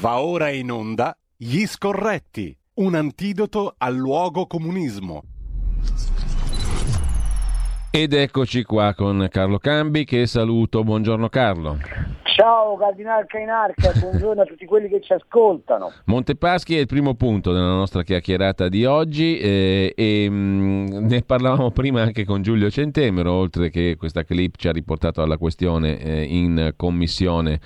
Va ora in onda Gli Scorretti, un antidoto al luogo comunismo. Ed eccoci qua con Carlo Cambi che saluto. Buongiorno Carlo. Ciao Cardinal Cainarca, buongiorno a tutti quelli che ci ascoltano. Montepaschi è il primo punto della nostra chiacchierata di oggi eh, e mh, mm, ne parlavamo prima anche con Giulio Centemero, oltre che questa clip ci ha riportato alla questione eh, in commissione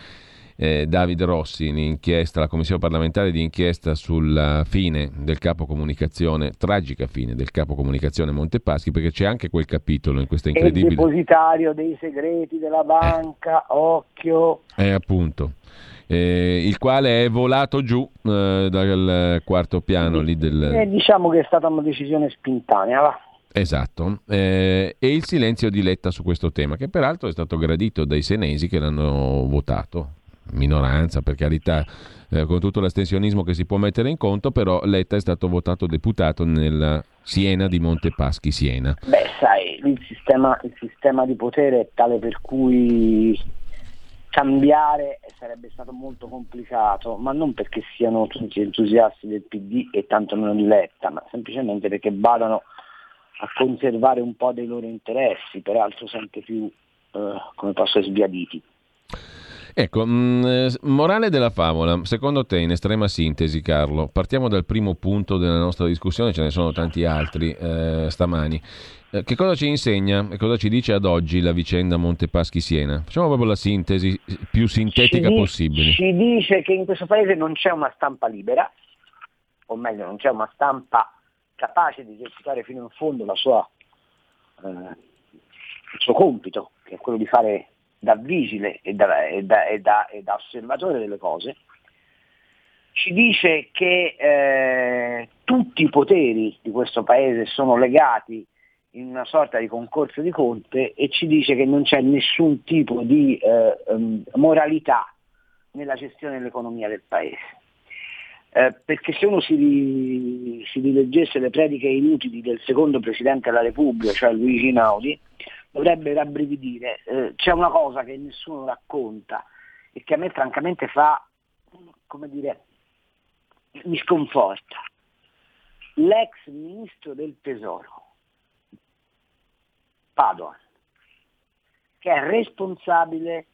eh, David Rossi, l'inchiesta, la commissione parlamentare di inchiesta sulla fine del capo comunicazione, tragica fine del capo comunicazione Montepaschi, perché c'è anche quel capitolo in questa incredibile... Il depositario dei segreti della banca, eh. occhio... Eh, appunto. Eh, il quale è volato giù eh, dal quarto piano lì del... Eh, diciamo che è stata una decisione spintanea, va. Esatto, eh, e il silenzio di Letta su questo tema, che peraltro è stato gradito dai senesi che l'hanno votato minoranza per carità, eh, con tutto l'astensionismo che si può mettere in conto, però Letta è stato votato deputato nella Siena di Montepaschi, Siena. Beh, sai, il sistema, il sistema di potere è tale per cui cambiare sarebbe stato molto complicato, ma non perché siano tutti entusiasti del PD e tanto meno di Letta, ma semplicemente perché vadano a conservare un po' dei loro interessi, peraltro sempre più, eh, come posso, sbiaditi. Ecco, mh, mm, morale della favola, secondo te in estrema sintesi Carlo, partiamo dal primo punto della nostra discussione, ce ne sono tanti altri eh, stamani. Eh, che cosa ci insegna e cosa ci dice ad oggi la vicenda Montepaschi-Siena? Facciamo proprio la sintesi più sintetica ci possibile. Ci dice che in questo paese non c'è una stampa libera, o meglio non c'è una stampa capace di esercitare fino in fondo sua, eh, il suo compito, che è quello di fare da vigile e da, e da, e da, e da osservatore delle cose, ci dice che eh, tutti i poteri di questo paese sono legati in una sorta di concorso di colpe e ci dice che non c'è nessun tipo di eh, um, moralità nella gestione dell'economia del paese. Eh, perché se uno si, si rileggesse le prediche inutili del secondo Presidente della Repubblica, cioè Luigi Naudi, dovrebbe rabbrividire. Eh, c'è una cosa che nessuno racconta e che a me francamente fa, come dire, mi sconforta. L'ex ministro del tesoro, Padoan, che è responsabile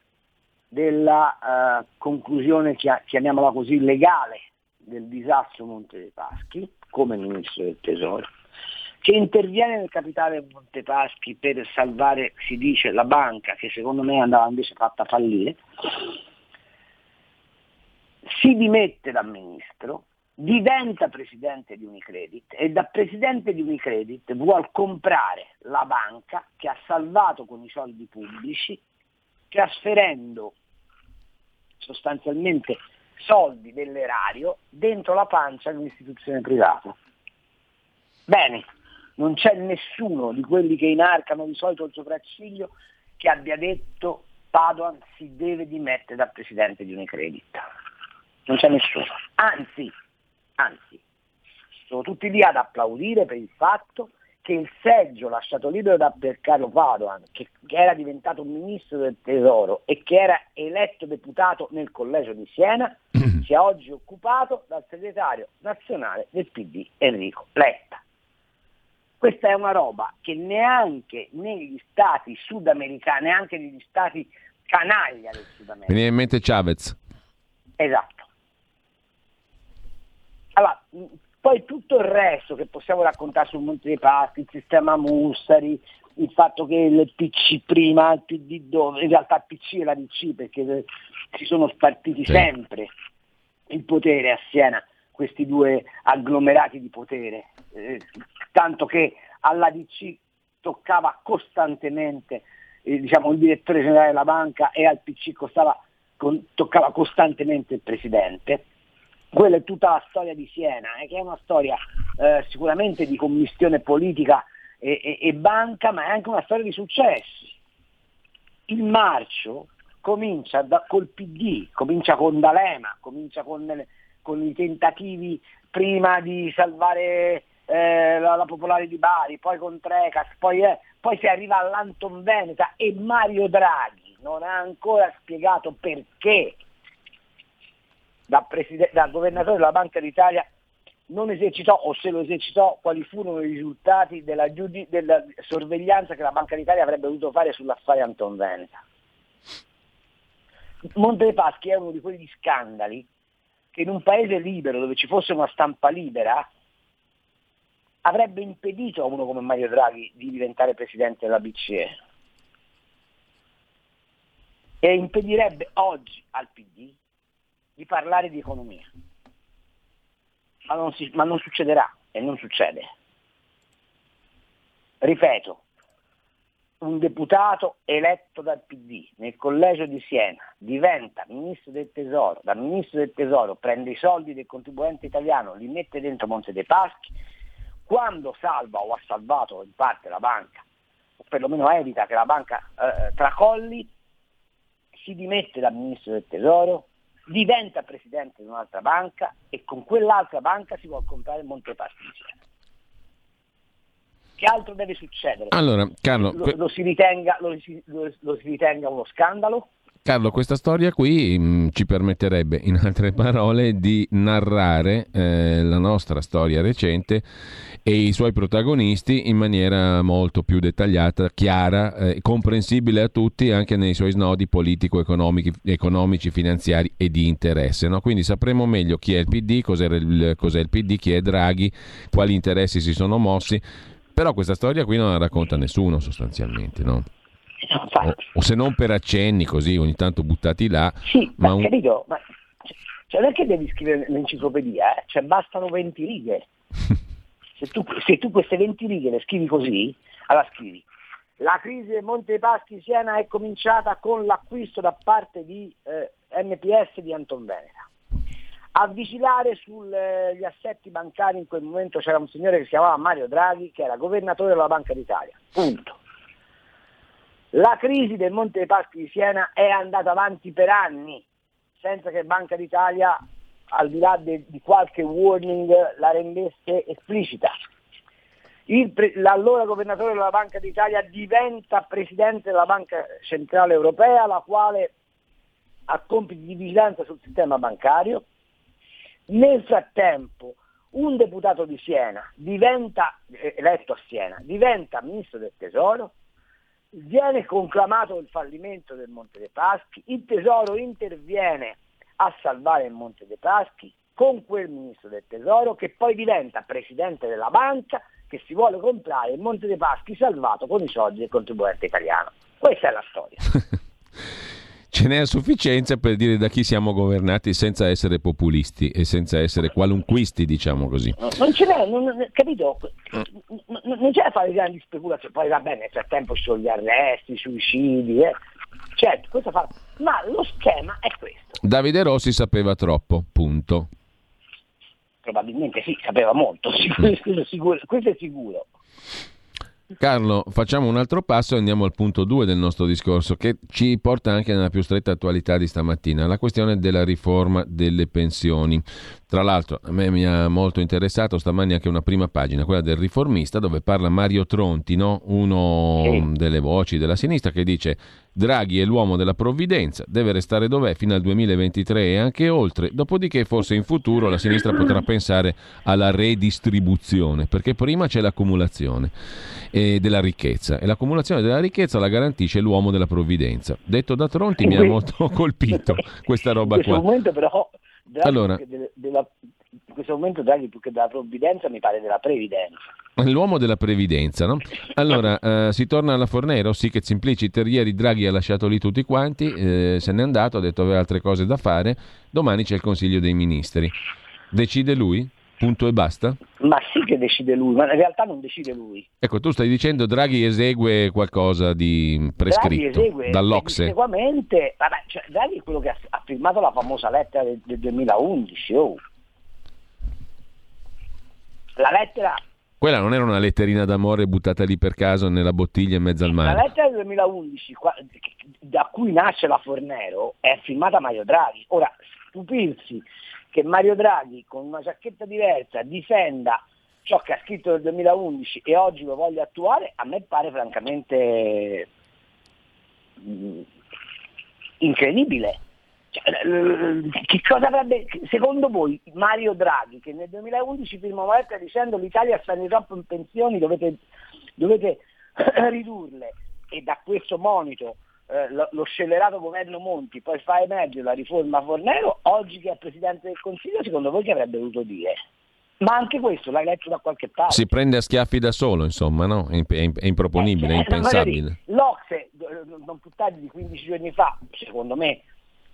della uh, conclusione, chiamiamola così, legale del disastro Monte dei Paschi, come ministro del tesoro, che interviene nel capitale Montepaschi per salvare, si dice, la banca, che secondo me andava invece fatta fallire, si dimette da ministro, diventa presidente di Unicredit e da presidente di Unicredit vuole comprare la banca che ha salvato con i soldi pubblici, trasferendo sostanzialmente soldi dell'erario dentro la pancia di un'istituzione privata. Bene, non c'è nessuno di quelli che inarcano di solito il sopracciglio che abbia detto Padoan si deve dimettere da presidente di Unicredit. Non c'è nessuno. Anzi, anzi, sono tutti lì ad applaudire per il fatto che il seggio lasciato libero da Percaro Padoan, che, che, era diventato ministro del tesoro e che era eletto deputato nel collegio di Siena, sia oggi occupato dal segretario nazionale del PD Enrico Letta. Questa è una roba che neanche negli stati sudamericani, neanche negli stati canaglia del Sud America. Viene in mente Chavez. Esatto. Allora, poi tutto il resto che possiamo raccontare sul Monte dei Paschi, il sistema Mussari, il fatto che il PC prima, il PD dove, in realtà il PC e la DC perché si sono spartiti sì. sempre il potere a Siena, questi due agglomerati di potere eh, tanto che alla DC toccava costantemente eh, diciamo, il direttore generale della banca e al PC costava, con, toccava costantemente il presidente. Quella è tutta la storia di Siena, eh, che è una storia eh, sicuramente di commistione politica e, e, e banca, ma è anche una storia di successi. Il marcio comincia da, col PD, comincia con D'Alema, comincia con, con i tentativi prima di salvare eh, la, la, Popolare di Bari, poi con Trecas, poi, eh, poi si arriva all'Anton Veneta e Mario Draghi non ha ancora spiegato perché da, preside- da governatore della Banca d'Italia non esercitò o se lo esercitò quali furono i risultati della, giudi- della sorveglianza che la Banca d'Italia avrebbe dovuto fare sull'affare Anton Veneta. Monte dei Paschi è uno di quegli scandali che in un paese libero dove ci fosse una stampa libera avrebbe impedito a uno come Mario Draghi di diventare presidente della BCE e impedirebbe oggi al PD di parlare di economia. Ma non, si, ma non succederà e non succede. Ripeto, un deputato eletto dal PD nel collegio di Siena diventa ministro del tesoro, da ministro del tesoro prende i soldi del contribuente italiano, li mette dentro Monte dei Paschi, quando salva o ha salvato in parte la banca, o perlomeno evita che la banca eh, tracolli, si dimette da ministro del tesoro, diventa presidente di un'altra banca e con quell'altra banca si vuole comprare Monte Paschi di Siena. Che altro deve succedere? Allora, Carlo, lo, lo, si ritenga, lo, lo, lo si ritenga uno scandalo? Carlo, questa storia qui mh, mm, ci permetterebbe, in altre parole, di narrare eh, la nostra storia recente e i suoi protagonisti in maniera molto più dettagliata, chiara, eh, comprensibile a tutti anche nei suoi snodi politico-economici, finanziari e di interesse. No? Quindi sapremo meglio chi è il PD, cos'è il, cos'è il PD, chi è Draghi, quali interessi si sono mossi, però questa storia qui non la racconta nessuno sostanzialmente, no? o, o, se non per accenni così ogni tanto buttati là. Sì, ma, ma un... capito, ma cioè, che devi scrivere l'enciclopedia, eh? cioè bastano 20 righe. se, tu, se tu queste 20 righe le scrivi così, allora scrivi. La crisi del Monte dei Paschi Siena è cominciata con l'acquisto da parte di eh, MPS di Anton Veneta. A vigilare sugli assetti bancari in quel momento c'era un signore che si chiamava Mario Draghi, che era governatore della Banca d'Italia. Punto. La crisi del Monte dei Paschi di Siena è andata avanti per anni, senza che Banca d'Italia, al di là de, di qualche warning, la rendesse esplicita. Il, l'allora governatore della Banca d'Italia diventa presidente della Banca Centrale Europea, la quale ha compiti di vigilanza sul sistema bancario. Nel frattempo un deputato di Siena diventa, eh, eletto a Siena, diventa ministro del Tesoro, viene conclamato il fallimento del Monte dei Paschi, il Tesoro interviene a salvare il Monte dei Paschi con quel ministro del Tesoro che poi diventa presidente della banca che si vuole comprare il Monte dei Paschi salvato con i soldi del contribuente italiano. Questa è la storia. ce n'è a sufficienza per dire da chi siamo governati senza essere populisti e senza essere qualunquisti, diciamo così. Non ce n'è, non, capito? Non c'è da fare grandi speculazioni, poi va bene, nel frattempo ci sono gli arresti, i suicidi, eh. certo, questo fa... ma lo schema è questo. Davide Rossi sapeva troppo, punto. Probabilmente sì, sapeva molto, questo, sicuro, questo è sicuro. Carlo, facciamo un altro passo e andiamo al punto 2 del nostro discorso che ci porta anche nella più stretta attualità di stamattina, la questione della riforma delle pensioni. Tra l'altro a me mi ha molto interessato stamani anche una prima pagina, quella del riformista, dove parla Mario Tronti, no? uno sì. delle voci della sinistra, che dice Draghi è l'uomo della provvidenza, deve restare dov'è fino al 2023 e anche oltre, dopodiché forse in futuro la sinistra potrà pensare alla redistribuzione, perché prima c'è l'accumulazione eh, della ricchezza e l'accumulazione della ricchezza la garantisce l'uomo della provvidenza. Detto da Tronti mi ha molto colpito questa roba qua. In questo momento però Draghi allora, de, della, in questo momento Draghi più che della provvidenza mi pare della previdenza. L'uomo della previdenza, no? Allora, eh, si torna alla Fornero, sì che simpliciter, ieri Draghi ha lasciato lì tutti quanti, eh, se n'è andato, ha detto aveva altre cose da fare, domani c'è il Consiglio dei Ministri. Decide lui? Punto e basta? Ma sì che decide lui, ma in realtà non decide lui. Ecco, tu stai dicendo Draghi esegue qualcosa di prescritto Draghi esegue dall'Ocse. Eseguamente, vabbè, cioè, Draghi è quello che ha, ha firmato la famosa lettera del, del 2011. Oh. La lettera quella non era una letterina d'amore buttata lì per caso nella bottiglia in mezzo al mare. La lettera del 2011, da cui nasce la Fornero, è firmata Mario Draghi. Ora, stupirsi che Mario Draghi con una giacchetta diversa difenda ciò che ha scritto nel 2011 e oggi lo voglia attuare, a me pare francamente mm, incredibile. Cioè, cosa avrebbe, secondo voi Mario Draghi, che nel 2011 firmò una lettera dicendo l'Italia sta troppo in pensioni, dovete, dovete ridurle, e da questo monito eh, lo, scellerato governo Monti poi fa emergere la riforma Fornero, oggi che è Presidente del Consiglio, secondo voi che avrebbe dovuto dire? Ma anche questo l'hai letto da qualche parte. Si prende a schiaffi da solo, insomma, no? È, è improponibile, eh, è impensabile. L'Ocse, non più tardi di 15 giorni fa, secondo me,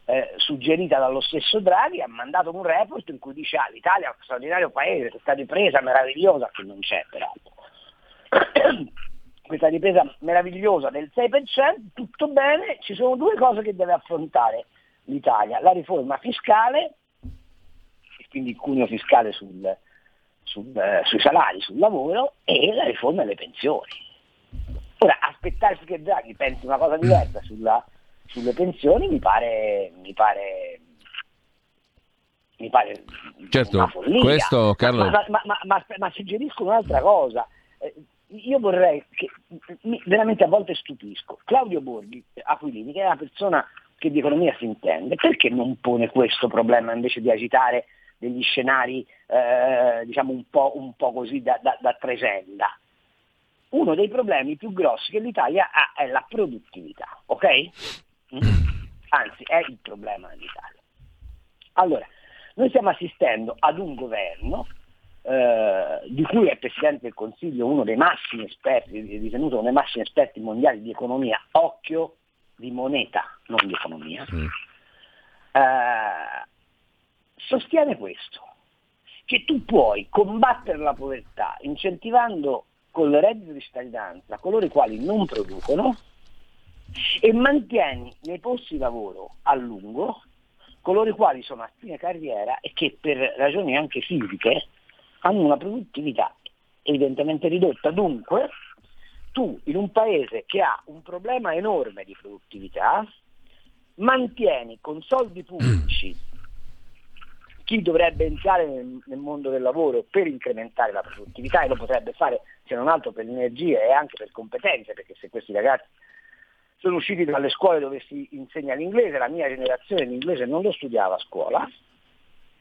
eh, suggerita dallo stesso Draghi, ha mandato un report in cui dice ah, l'Italia è un straordinario paese, questa ripresa meravigliosa, che non c'è peraltro. Questa ripresa meravigliosa del 6%, tutto bene, ci sono due cose che deve affrontare l'Italia, la riforma fiscale, quindi il cuneo fiscale sul, sul, eh, sui salari, sul lavoro e la riforma delle pensioni. Ora, aspettarsi che Draghi pensi una cosa diversa sulla, sulle pensioni mi pare, mi pare, mi pare certo, una follia. Questo, Carlo... ma, ma, ma, ma, suggerisco un'altra cosa. Eh, io vorrei che mi, veramente a volte stupisco. Claudio Borghi, Aquilini, che è una persona che di economia si intende, perché non pone questo problema invece di agitare degli scenari eh, diciamo un po', un po', così da, da, da tresenda. Uno dei problemi più grossi che l'Italia ha è la produttività, ok? Mm? Anzi, è il problema dell'Italia. Allora, noi stiamo assistendo ad un governo eh, di cui è Presidente del Consiglio uno dei massimi esperti, ritenuto uno dei massimi esperti mondiali di economia, occhio di moneta, non di economia, mm. eh, sostiene questo, che tu puoi combattere la povertà incentivando con il reddito di cittadinanza coloro i quali non producono e mantieni nei posti di lavoro a lungo coloro i quali sono a fine carriera e che per ragioni anche fisiche hanno una produttività evidentemente ridotta. Dunque, tu in un paese che ha un problema enorme di produttività, mantieni con soldi pubblici chi dovrebbe entrare nel, nel, mondo del lavoro per incrementare la produttività e lo potrebbe fare se non altro per l'energia e anche per competenze, perché se questi ragazzi sono usciti dalle scuole dove si insegna l'inglese, la mia generazione l'inglese non lo studiava a scuola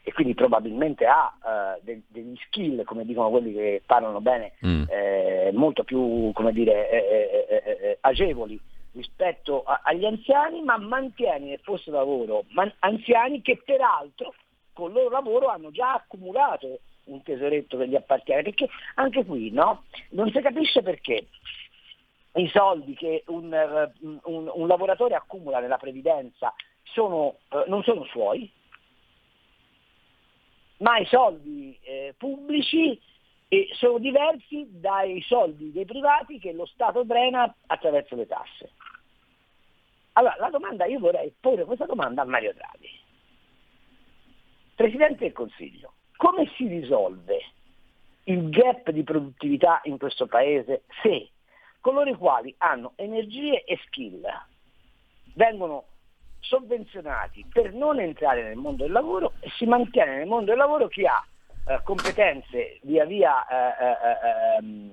e quindi probabilmente ha uh, de- degli skill, come dicono quelli che parlano bene, mm. eh, molto più dire, eh, eh, eh, eh, agevoli rispetto a- agli anziani, ma mantiene nel posto di lavoro man- anziani che peraltro con il loro lavoro hanno già accumulato un tesoretto che gli appartiene, perché anche qui no? non si capisce perché i soldi che un, un, un lavoratore accumula nella previdenza sono, eh, non sono suoi, ma i soldi eh, pubblici eh, sono diversi dai soldi dei privati che lo Stato drena attraverso le tasse. Allora, la domanda, io vorrei porre questa domanda a Mario Draghi. Presidente del Consiglio, come si risolve il gap di produttività in questo Paese se coloro i quali hanno energie e skill vengono sovvenzionati per non entrare nel mondo del lavoro e si mantiene nel mondo del lavoro chi ha eh, competenze via via eh, eh, eh ehm,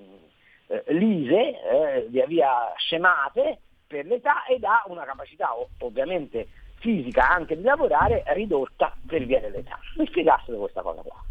eh lise, eh, via via scemate per l'età ed ha una capacità ovviamente fisica anche di lavorare ridotta per via dell'età. Mi spiegassero questa cosa qua.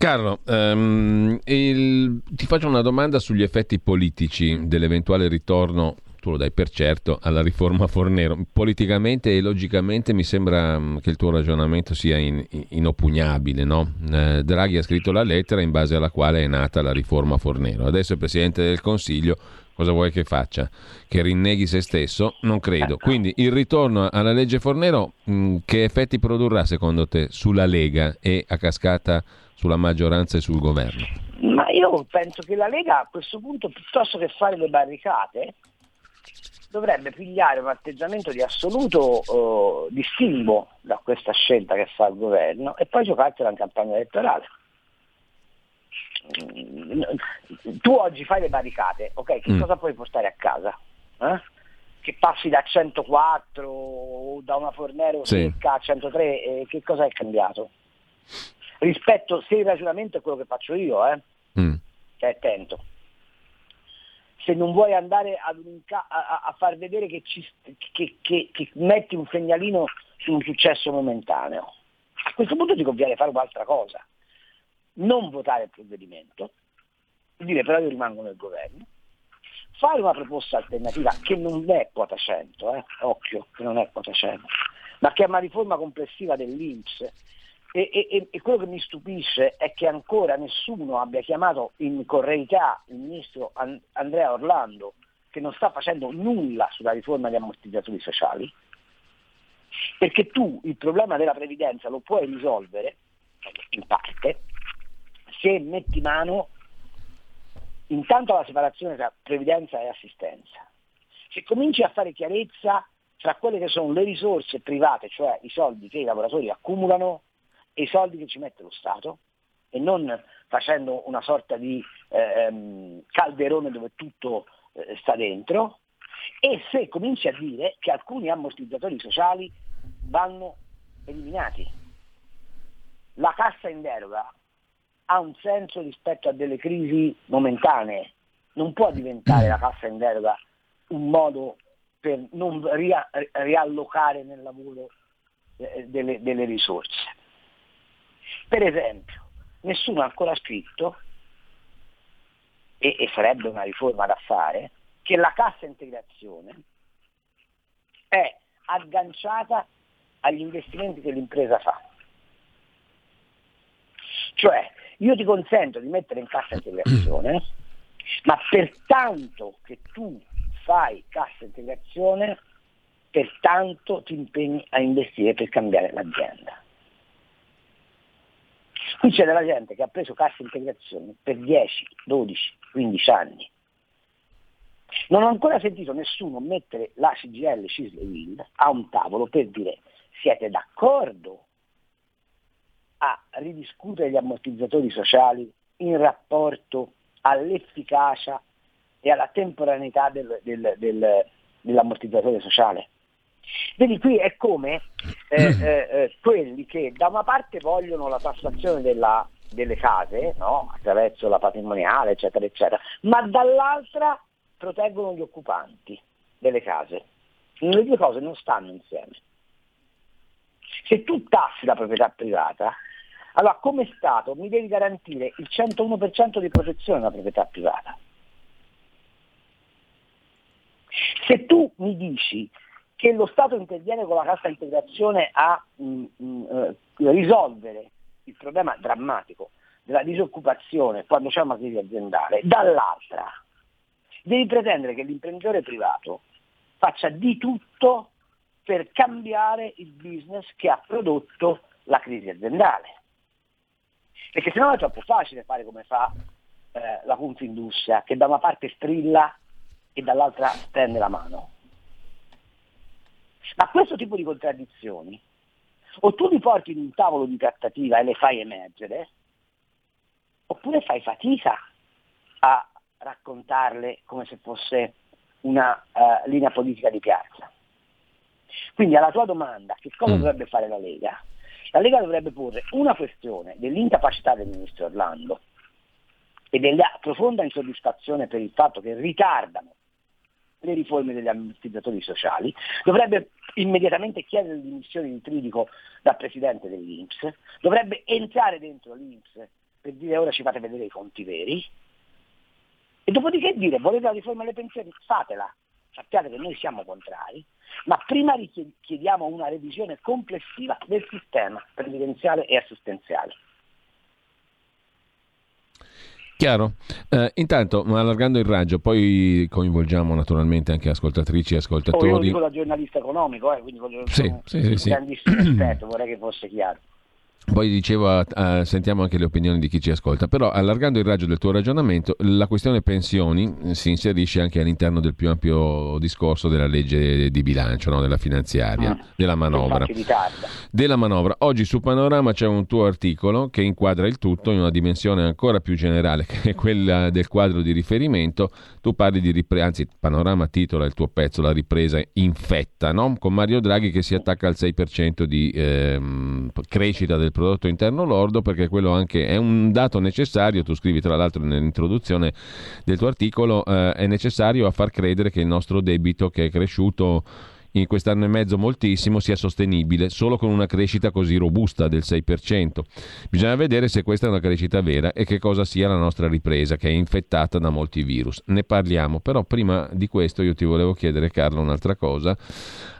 Carlo, um, il... ti faccio una domanda sugli effetti politici dell'eventuale ritorno, tu lo dai per certo, alla riforma Fornero. Politicamente e logicamente mi sembra mm, che il tuo ragionamento sia in, inoppugnabile. No? Eh, Draghi ha scritto la lettera in base alla quale è nata la riforma Fornero. Adesso il Presidente del Consiglio cosa vuoi che faccia? Che rinneghi se stesso? Non credo. Quindi il ritorno alla legge Fornero mh, mm, che effetti produrrà secondo te sulla Lega e a cascata sulla maggioranza e sul governo? Ma io penso che la Lega a questo punto piuttosto che fare le barricate dovrebbe pigliare un atteggiamento di assoluto uh, distinguo da questa scelta che fa il governo e poi giocarsela in campagna elettorale tu oggi fai le barricate, ok? Che mm. cosa puoi portare a casa? Eh? Che passi da 104 o da una Fornero sì. a 103, eh, che cosa è cambiato? Rispetto, se il ragionamento è quello che faccio io, eh? Mm. Stai attento. se non vuoi andare a, a, a far vedere che, ci, che, che, che metti un segnalino su un successo momentaneo. A questo punto ti conviene fare un'altra cosa, non votare il provvedimento, dire però io rimango nel governo, fare una proposta alternativa che non è quota 100, eh? occhio, che non è quota 100, ma che è una riforma complessiva dell'Inps. E, e, e, quello che mi stupisce è che ancora nessuno abbia chiamato in correità il ministro Andrea Orlando, che non sta facendo nulla sulla riforma degli ammortizzatori sociali, perché tu il problema della previdenza lo puoi risolvere, in parte, se metti mano intanto alla separazione tra previdenza e assistenza. Se cominci a fare chiarezza tra quelle che sono le risorse private, cioè i soldi che i lavoratori accumulano, i soldi che ci mette lo Stato, e non facendo una sorta di ehm, calderone dove tutto eh, sta dentro, e se cominci a dire che alcuni ammortizzatori sociali vanno eliminati. La cassa in deroga ha un senso rispetto a delle crisi momentanee, non può diventare la cassa in deroga un modo per non ria- riallocare nel lavoro eh, delle, delle risorse. Per esempio, nessuno ha ancora scritto, e, e sarebbe una riforma da fare, che la cassa integrazione è agganciata agli investimenti che l'impresa fa. Cioè, io ti consento di mettere in cassa integrazione, ma pertanto che tu fai cassa integrazione, pertanto ti impegni a investire per cambiare l'azienda. Qui c'è della gente che ha preso cassa integrazione per 10, 12, 15 anni. Non ho ancora sentito nessuno mettere la CGL Cisle Will a un tavolo per dire siete d'accordo a ridiscutere gli ammortizzatori sociali in rapporto all'efficacia e alla temporaneità del, del, del, dell'ammortizzatore sociale. Vedi, qui è come eh, eh, eh, quelli che da una parte vogliono la tassazione della, delle case, no? attraverso la patrimoniale, eccetera, eccetera, ma dall'altra proteggono gli occupanti delle case. Le due cose non stanno insieme. Se tu tassi la proprietà privata, allora come Stato mi devi garantire il 101% di protezione della proprietà privata. Se tu mi dici che lo Stato interviene con la cassa integrazione a mh, mm, mh, mm, eh, risolvere il problema drammatico della disoccupazione quando c'è una crisi aziendale, dall'altra devi pretendere che l'imprenditore privato faccia di tutto per cambiare il business che ha prodotto la crisi aziendale. Perché sennò è troppo facile fare come fa eh, la Confindustria, che da una parte strilla e dall'altra stende la mano. Ma questo tipo di contraddizioni o tu li porti in un tavolo di trattativa e le fai emergere, oppure fai fatica a raccontarle come se fosse una uh, linea politica di piazza. Quindi alla tua domanda, che cosa mm. dovrebbe fare la Lega? La Lega dovrebbe porre una questione dell'incapacità del ministro Orlando e della profonda insoddisfazione per il fatto che ritardano le riforme degli ammortizzatori sociali, dovrebbe immediatamente chiedere le dimissioni di Tridico da presidente dell'Inps, dovrebbe entrare dentro l'Inps per dire ora ci fate vedere i conti veri, e dopodiché dire volete la riforma delle pensioni? Fatela, sappiate che noi siamo contrari, ma prima chiediamo una revisione complessiva del sistema previdenziale e assistenziale. Chiaro. Eh, intanto, allargando il raggio, poi coinvolgiamo naturalmente anche ascoltatrici e ascoltatori. Poi io dico da giornalista economico, eh, quindi voglio sì, sì, sì, sì. grandissimo rispetto, vorrei che fosse chiaro. Poi dicevo, uh, sentiamo anche le opinioni di chi ci ascolta, però allargando il raggio del tuo ragionamento, la questione pensioni eh, si inserisce anche all'interno del più ampio discorso della legge di bilancio, no? della finanziaria, ah, della manovra. Della manovra. Oggi su Panorama c'è un tuo articolo che inquadra il tutto in una dimensione ancora più generale, che è quella del quadro di riferimento. Tu parli di ripresa, anzi Panorama titola il tuo pezzo La ripresa infetta, no? con Mario Draghi che si attacca al 6% di ehm, crescita del del prodotto interno lordo perché quello anche è un dato necessario, tu scrivi tra l'altro nell'introduzione del tuo articolo, eh, è necessario a far credere che il nostro debito che è cresciuto in quest'anno e mezzo moltissimo sia sostenibile solo con una crescita così robusta del 6%. Bisogna vedere se questa è una crescita vera e che cosa sia la nostra ripresa che è infettata da molti virus. Ne parliamo, però prima di questo io ti volevo chiedere Carlo un'altra cosa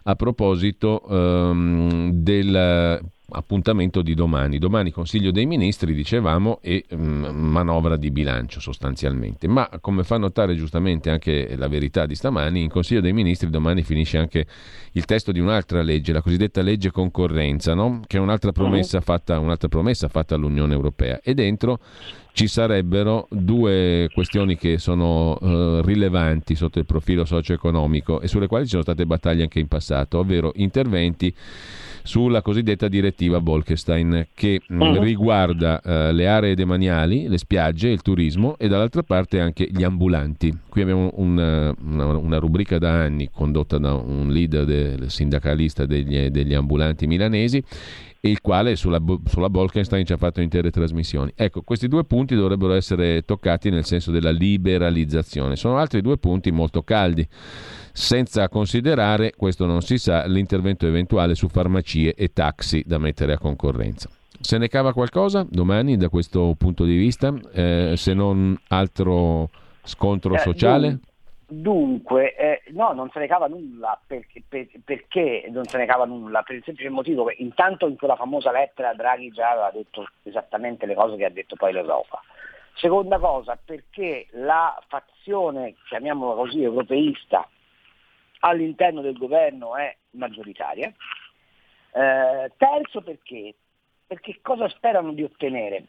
a proposito um, del appuntamento di domani. Domani Consiglio dei Ministri, dicevamo, e mm, manovra di bilancio sostanzialmente. Ma come fa notare giustamente anche la verità di stamani, in Consiglio dei Ministri domani finisce anche il testo di un'altra legge, la cosiddetta legge concorrenza, no? che è un'altra promessa, fatta, un'altra promessa fatta all'Unione Europea. E dentro ci sarebbero due questioni che sono uh, rilevanti sotto il profilo socio-economico e sulle quali ci sono state battaglie anche in passato, ovvero interventi sulla cosiddetta direttiva Bolkestein che uh-huh. riguarda uh, le aree demaniali, le spiagge, il turismo e dall'altra parte anche gli ambulanti. Qui abbiamo una, una, una rubrica da anni condotta da un leader del sindacalista degli, degli ambulanti milanesi il quale sulla, sulla Bolkenstein ci ha fatto intere trasmissioni. Ecco, questi due punti dovrebbero essere toccati nel senso della liberalizzazione. Sono altri due punti molto caldi senza considerare, questo non si sa, l'intervento eventuale su farmacie e taxi da mettere a concorrenza. Se ne cava qualcosa domani da questo punto di vista, eh, se non altro scontro eh, sociale? Dunque, eh, no, non se ne cava nulla, perché, per, perché, non se ne cava nulla? Per il semplice motivo che intanto in quella famosa lettera Draghi già aveva detto esattamente le cose che ha detto poi l'Europa. Seconda cosa, perché la fazione, chiamiamola così, europeista, all'interno del governo è maggioritaria. Eh, terzo perché? Perché cosa sperano di ottenere?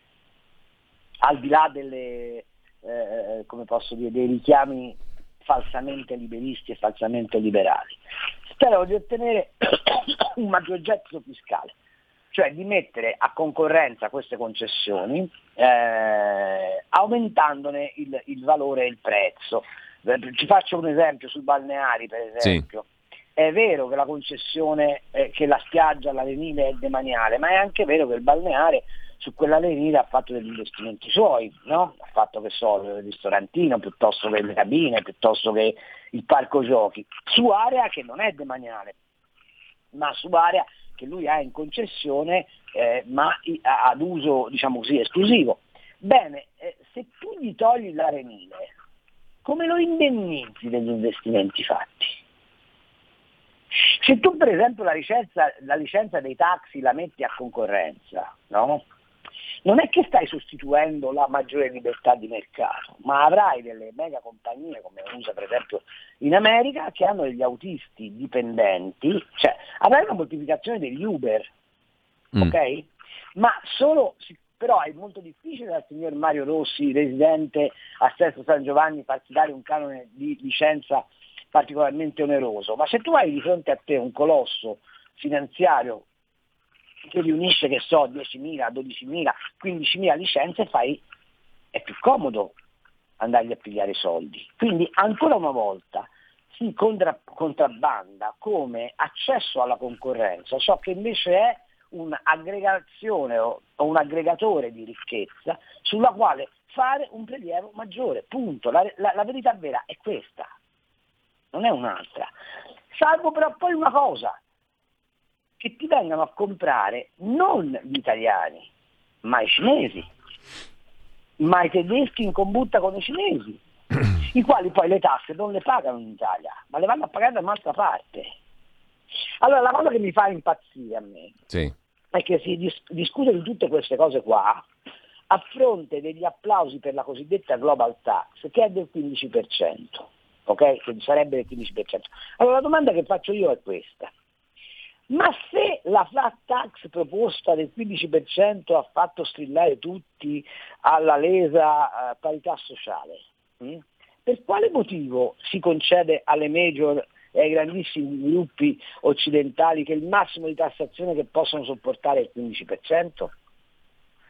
Al di là delle, eh, dire, dei richiami falsamente liberisti e falsamente liberali. Sperano di ottenere un maggior gettito fiscale, cioè di mettere a concorrenza queste concessioni eh, aumentandone il, il valore e il prezzo. Ci faccio un esempio sul balneari, per esempio. Sì. È vero che la concessione, eh, che la spiaggia, l'arenile è demaniale, ma è anche vero che il balneare su quella arenile ha fatto degli investimenti suoi, no? ha fatto che so, il ristorantino piuttosto che le cabine, piuttosto che il parco giochi, su area che non è demaniale, ma su area che lui ha in concessione eh, ma ad uso diciamo così esclusivo. Bene, eh, se tu gli togli l'arenile, come lo indennizzi degli investimenti fatti? Se tu per esempio la licenza, la licenza dei taxi la metti a concorrenza, no? Non è che stai sostituendo la maggiore libertà di mercato, ma avrai delle mega compagnie come usa per esempio in America che hanno degli autisti dipendenti, cioè avrai una moltiplicazione degli Uber, mm. ok? Ma solo, però è molto difficile dal signor Mario Rossi, residente a Sesto San Giovanni, farsi dare un canone di licenza particolarmente oneroso, ma se tu hai di fronte a te un colosso finanziario che riunisce, che so, 10.000, 12.000, 15.000 licenze, fai, è più comodo andargli a pigliare soldi. Quindi ancora una volta si contra, contrabbanda come accesso alla concorrenza, ciò che invece è un'aggregazione o, o un aggregatore di ricchezza sulla quale fare un prelievo maggiore. Punto. La, la, la verità vera è questa, non è un'altra. Salvo però poi una cosa, che ti vengano a comprare non gli italiani, ma i cinesi, ma i tedeschi in combutta con i cinesi, i quali poi le tasse non le pagano in Italia, ma le vanno a pagare da un'altra parte. Allora la cosa che mi fa impazzire a me sì. è che si dis- discute di tutte queste cose qua a fronte degli applausi per la cosiddetta global tax che è del 15%, ok? Che sarebbe del 15%. Allora la domanda che faccio io è questa. Ma se la flat tax proposta del 15% ha fatto strillare tutti alla lesa eh, parità sociale, hm? per quale motivo si concede alle major e ai grandissimi gruppi occidentali che il massimo di tassazione che possono sopportare è il 15%?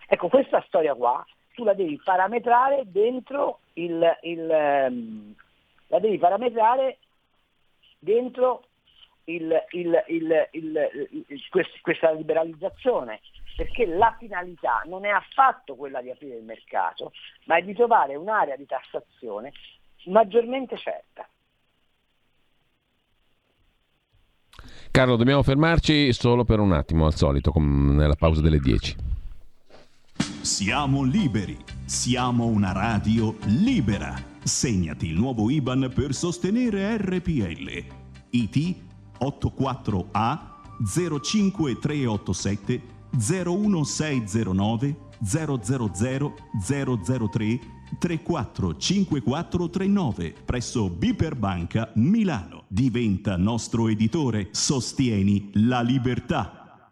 Ecco, questa storia qua tu la devi parametrare dentro il, il um, la devi parametrare dentro il, il, il, questa liberalizzazione, perché la finalità non è affatto quella di aprire il mercato, ma è di trovare un'area di tassazione maggiormente certa. Carlo, dobbiamo fermarci solo per un attimo, al solito, nella pausa delle 10. Siamo liberi, siamo una radio libera. Segnati il nuovo IBAN per sostenere RPL. IT 84A 05387 01609 000 003 345439 presso Biper Banca Milano. Diventa nostro editore. Sostieni la libertà.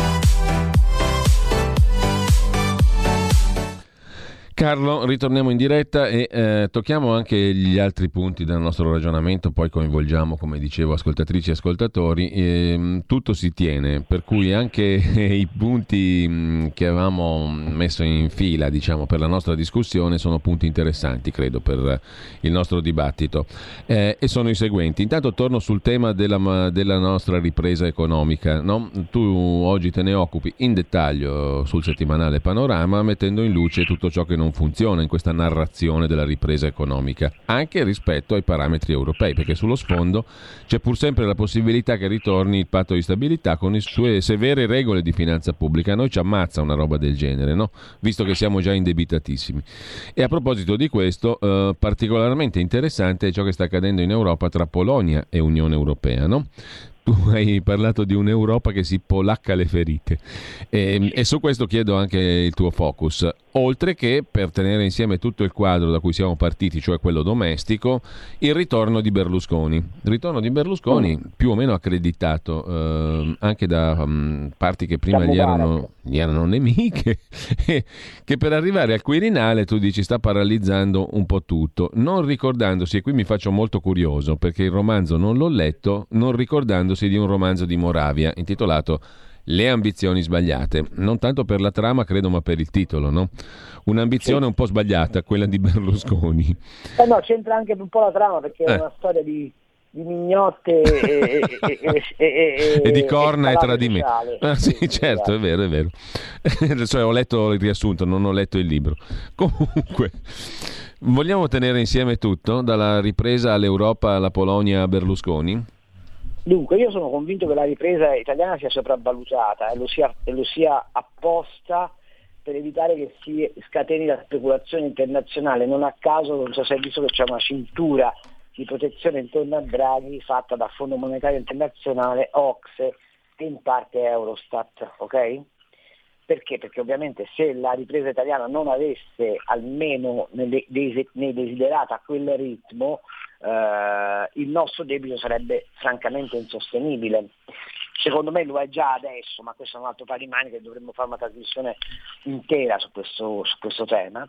Carlo, ritorniamo in diretta e eh, tocchiamo anche gli altri punti del nostro ragionamento, poi coinvolgiamo, come dicevo, ascoltatrici e ascoltatori. E, ehm, tutto si tiene, per cui anche i punti mm, che avevamo messo in fila diciamo, per la nostra discussione sono punti interessanti, credo, per il nostro dibattito. Eh, e sono i seguenti. Intanto torno sul tema della, della nostra ripresa economica. No? Tu oggi te ne occupi in dettaglio sul settimanale Panorama, mettendo in luce tutto ciò che non funziona in questa narrazione della ripresa economica, anche rispetto ai parametri europei, perché sullo sfondo c'è pur sempre la possibilità che ritorni il patto di stabilità con le sue severe regole di finanza pubblica. A noi ci ammazza una roba del genere, no? visto che siamo già indebitatissimi. E a proposito di questo, eh, particolarmente interessante è ciò che sta accadendo in Europa tra Polonia e Unione Europea. No? Tu hai parlato di un'Europa che si polacca le ferite e, ehm, e, su questo chiedo anche il tuo focus, oltre che per tenere insieme tutto il quadro da cui siamo partiti, cioè quello domestico, il ritorno di Berlusconi. Il ritorno di Berlusconi oh. più o meno accreditato eh, anche da um, parti che prima gli erano, gli erano, nemiche, che per arrivare al Quirinale tu dici sta paralizzando un po' tutto, non ricordandosi, e qui mi faccio molto curioso perché il romanzo non l'ho letto, non ricordandosi di un romanzo di Moravia intitolato Le ambizioni sbagliate, non tanto per la trama credo ma per il titolo, no? Un'ambizione sì. un po' sbagliata, quella di Berlusconi. Eh no, c'entra anche un po' la trama perché eh. è una storia di, di mignotte e, e, e, e, di corna e, tradimento. Ah, sì, sì, certo, è vero, è vero. cioè, ho letto il riassunto, non ho letto il libro. Comunque, vogliamo tenere insieme tutto, dalla ripresa all'Europa, alla Polonia, a Berlusconi? Dunque, io sono convinto che la ripresa italiana sia sopravvalutata e lo sia, e lo sia apposta per evitare che si scateni la speculazione internazionale. Non a caso, non so se hai visto che c'è una cintura di protezione intorno a Draghi fatta dal Fondo Monetario Internazionale, Ocse e in parte Eurostat, ok? Perché? Perché ovviamente se la ripresa italiana non avesse almeno nei desiderata a quel ritmo, eh, il nostro debito sarebbe francamente insostenibile. Secondo me lo è già adesso, ma questo è un altro paio di mani che dovremmo fare una trasmissione intera su questo, su questo tema.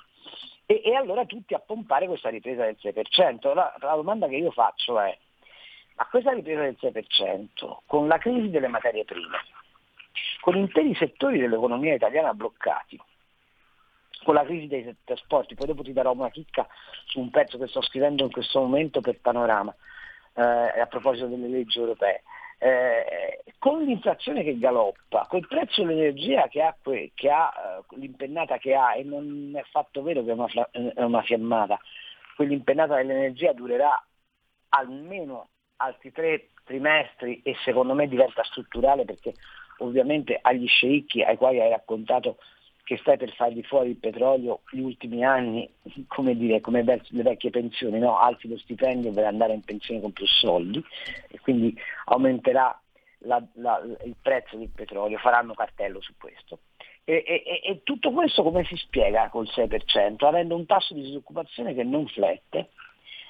E, e, allora tutti a pompare questa ripresa del 6%. La, la domanda che io faccio è, ma questa ripresa del 6%, con la crisi delle materie prime, con interi settori dell'economia italiana bloccati, con la crisi dei trasporti, poi dopo ti darò una chicca su un pezzo che sto scrivendo in questo momento per Panorama, eh, a proposito delle leggi europee. Eh, con l'inflazione che galoppa, col prezzo dell'energia che ha, che ha uh, l'impennata che ha, e non è affatto vero che è una, è una fiammata, quell'impennata dell'energia durerà almeno altri 3, trimestri e secondo me diventa strutturale perché ovviamente agli sceicchi ai quali hai raccontato che stai per fargli fuori il petrolio gli ultimi anni, come dire, come le vecchie pensioni, no? alzi lo stipendio per andare in pensione con più soldi e quindi aumenterà la, la, il prezzo del petrolio, faranno cartello su questo. E, e, e, tutto questo come si spiega col 6%? Avendo un tasso di disoccupazione che non flette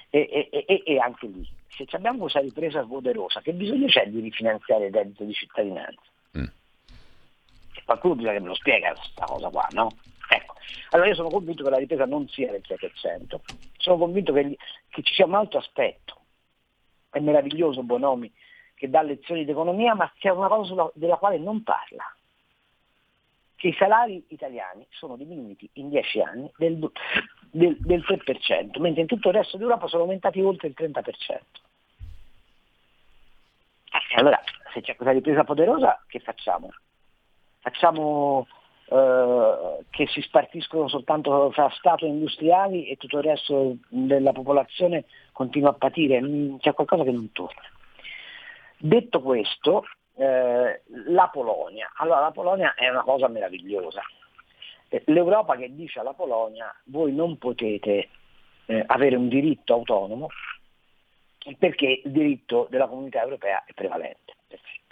e, anche lì, se abbiamo questa ripresa poderosa, che bisogno c'è di rifinanziare il reddito di cittadinanza? Mm. Qualcuno bisogna che me lo spiega questa cosa qua, no? Ecco. Allora io sono convinto che la ripresa non sia del 6%, sono convinto che, che ci sia un altro aspetto. È meraviglioso Bonomi che dà lezioni di economia, ma c'è una cosa sulla, della quale non parla che i salari italiani sono diminuiti in 10 anni del, del, del 3%, mentre in tutto il resto d'Europa sono aumentati oltre il 30%. Allora, se c'è questa ripresa poderosa, che facciamo? Facciamo eh, che si spartiscono soltanto fra Stato e industriali e tutto il resto della popolazione continua a patire? Mm, c'è qualcosa che non torna. Detto questo, eh, la Polonia. Allora la Polonia è una cosa meravigliosa. Eh, L'Europa che dice alla Polonia voi non potete eh, avere un diritto autonomo perché il diritto della comunità europea è prevalente. Perfetto.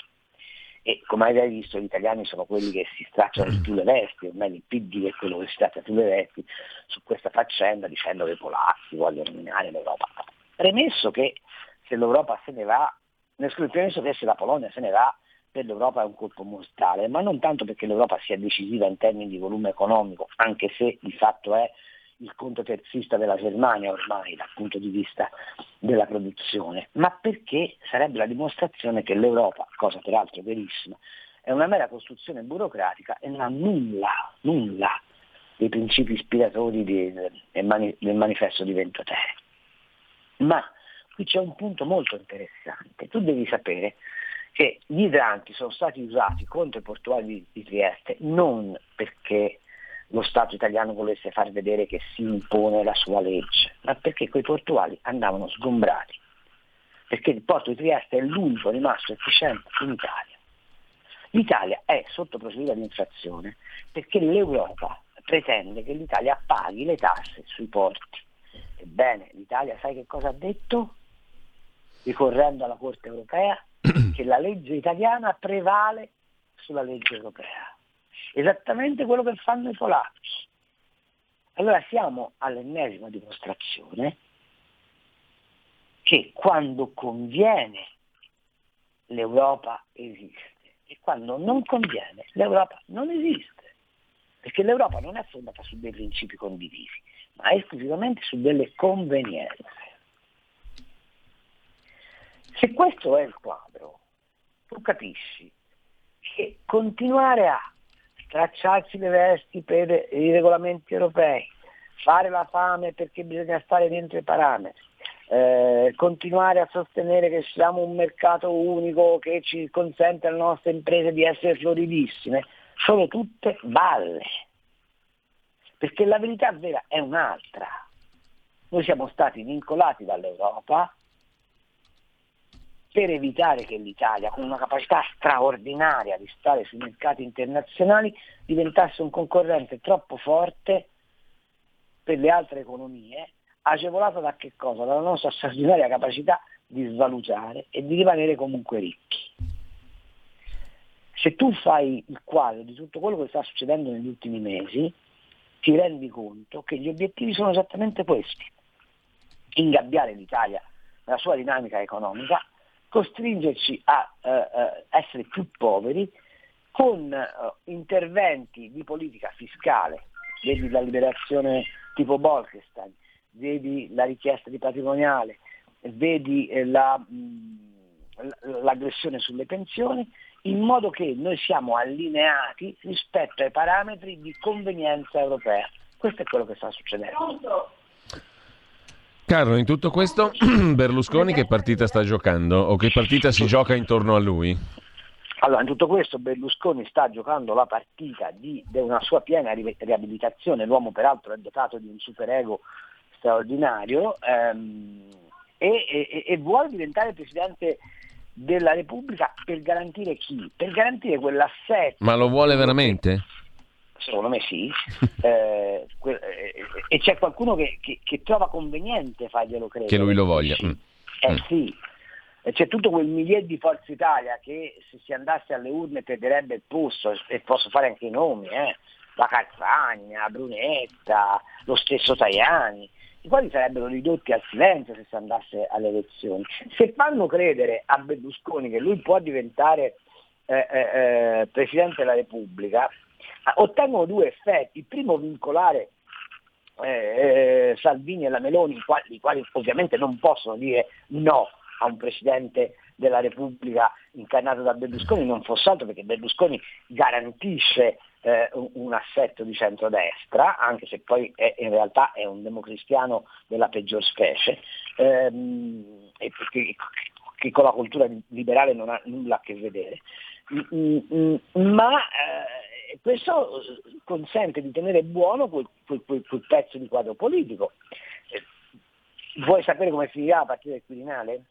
E come avete visto gli italiani sono quelli che si stracciano di più le vesti, ormai il PD è quello che si straccia più le vesti su questa faccenda dicendo che i polacchi vogliono nominare l'Europa. Premesso che se l'Europa se ne va penso che se la Polonia se ne va per l'Europa è un colpo mortale, ma non tanto perché l'Europa sia decisiva in termini di volume economico, anche se di fatto è il conto terzista della Germania ormai dal punto di vista della produzione, ma perché sarebbe la dimostrazione che l'Europa, cosa peraltro verissima, è una mera costruzione burocratica e non ha nulla, nulla dei principi ispiratori di, del, del manifesto di Ventotene. Ma qui c'è un punto molto interessante. Tu devi sapere che gli idranti sono stati usati contro i portuali di Trieste non perché lo Stato italiano volesse far vedere che si impone la sua legge, ma perché quei portuali andavano sgombrati, perché il porto di Trieste è l'unico rimasto efficiente in Italia. L'Italia è sotto procedura di infrazione perché l'Europa pretende che l'Italia paghi le tasse sui porti. Ebbene, l'Italia sai che cosa ha detto? ricorrendo alla Corte europea, che la legge italiana prevale sulla legge europea. Esattamente quello che fanno i polacchi. Allora siamo all'ennesima dimostrazione che quando conviene l'Europa esiste e quando non conviene l'Europa non esiste, perché l'Europa non è fondata su dei principi condivisi, ma esclusivamente su delle convenienze. Se questo è il quadro, tu capisci che continuare a stracciarsi le vesti per i regolamenti europei, fare la fame perché bisogna stare dentro i parametri, eh, continuare a sostenere che siamo un mercato unico che ci consente alle nostre imprese di essere floridissime, sono tutte balle. Perché la verità vera è un'altra. Noi siamo stati vincolati dall'Europa per evitare che l'Italia, con una capacità straordinaria di stare sui mercati internazionali, diventasse un concorrente troppo forte per le altre economie, agevolato da che cosa? Dalla nostra straordinaria capacità di svalutare e di rimanere comunque ricchi. Se tu fai il quadro di tutto quello che sta succedendo negli ultimi mesi, ti rendi conto che gli obiettivi sono esattamente questi. Ingabbiare l'Italia nella sua dinamica economica, costringerci a eh, eh, essere più poveri con eh, interventi di politica fiscale, vedi la liberazione tipo Bolkestein, vedi la richiesta di patrimoniale, vedi eh, la, mh, mm, l'aggressione sulle pensioni, in modo che noi siamo allineati rispetto ai parametri di convenienza europea. Questo è quello che sta succedendo. Carlo, in tutto questo Berlusconi che partita sta giocando o che partita si gioca intorno a lui? Allora, in tutto questo Berlusconi sta giocando la partita di, di una sua piena riabilitazione, l'uomo peraltro è dotato di un superego straordinario ehm, e, e, e, vuole diventare presidente della Repubblica per garantire chi? Per garantire quell'assetto. Ma lo vuole veramente? Secondo me sì, eh, eh, e c'è qualcuno che, che, che, trova conveniente farglielo credere. Che lui lo voglia. Sì. Mm. Eh mm. sì, c'è tutto quel milieu di Forza Italia che se si andasse alle urne perderebbe il posto, e posso fare anche i nomi, eh? la Calzagna, Brunetta, lo stesso Tajani, i quali sarebbero ridotti al silenzio se si andasse alle elezioni. Se fanno credere a Berlusconi che lui può diventare eh, eh, eh Presidente della Repubblica, ottengono due effetti. Il primo vincolare eh, Salvini e la Meloni, i quali, i quali, ovviamente non possono dire no a un Presidente della Repubblica incarnato da Berlusconi, non fosse altro perché Berlusconi garantisce eh, un assetto di centrodestra, anche se poi è, in realtà è un democristiano della peggior specie, ehm, e perché, che con la cultura liberale non ha nulla a che vedere. Mm, mm, ma eh, questo consente di tenere buono quel, quel, quel, quel pezzo di quadro politico. Eh, vuoi sapere come finirà la partita del Quirinale?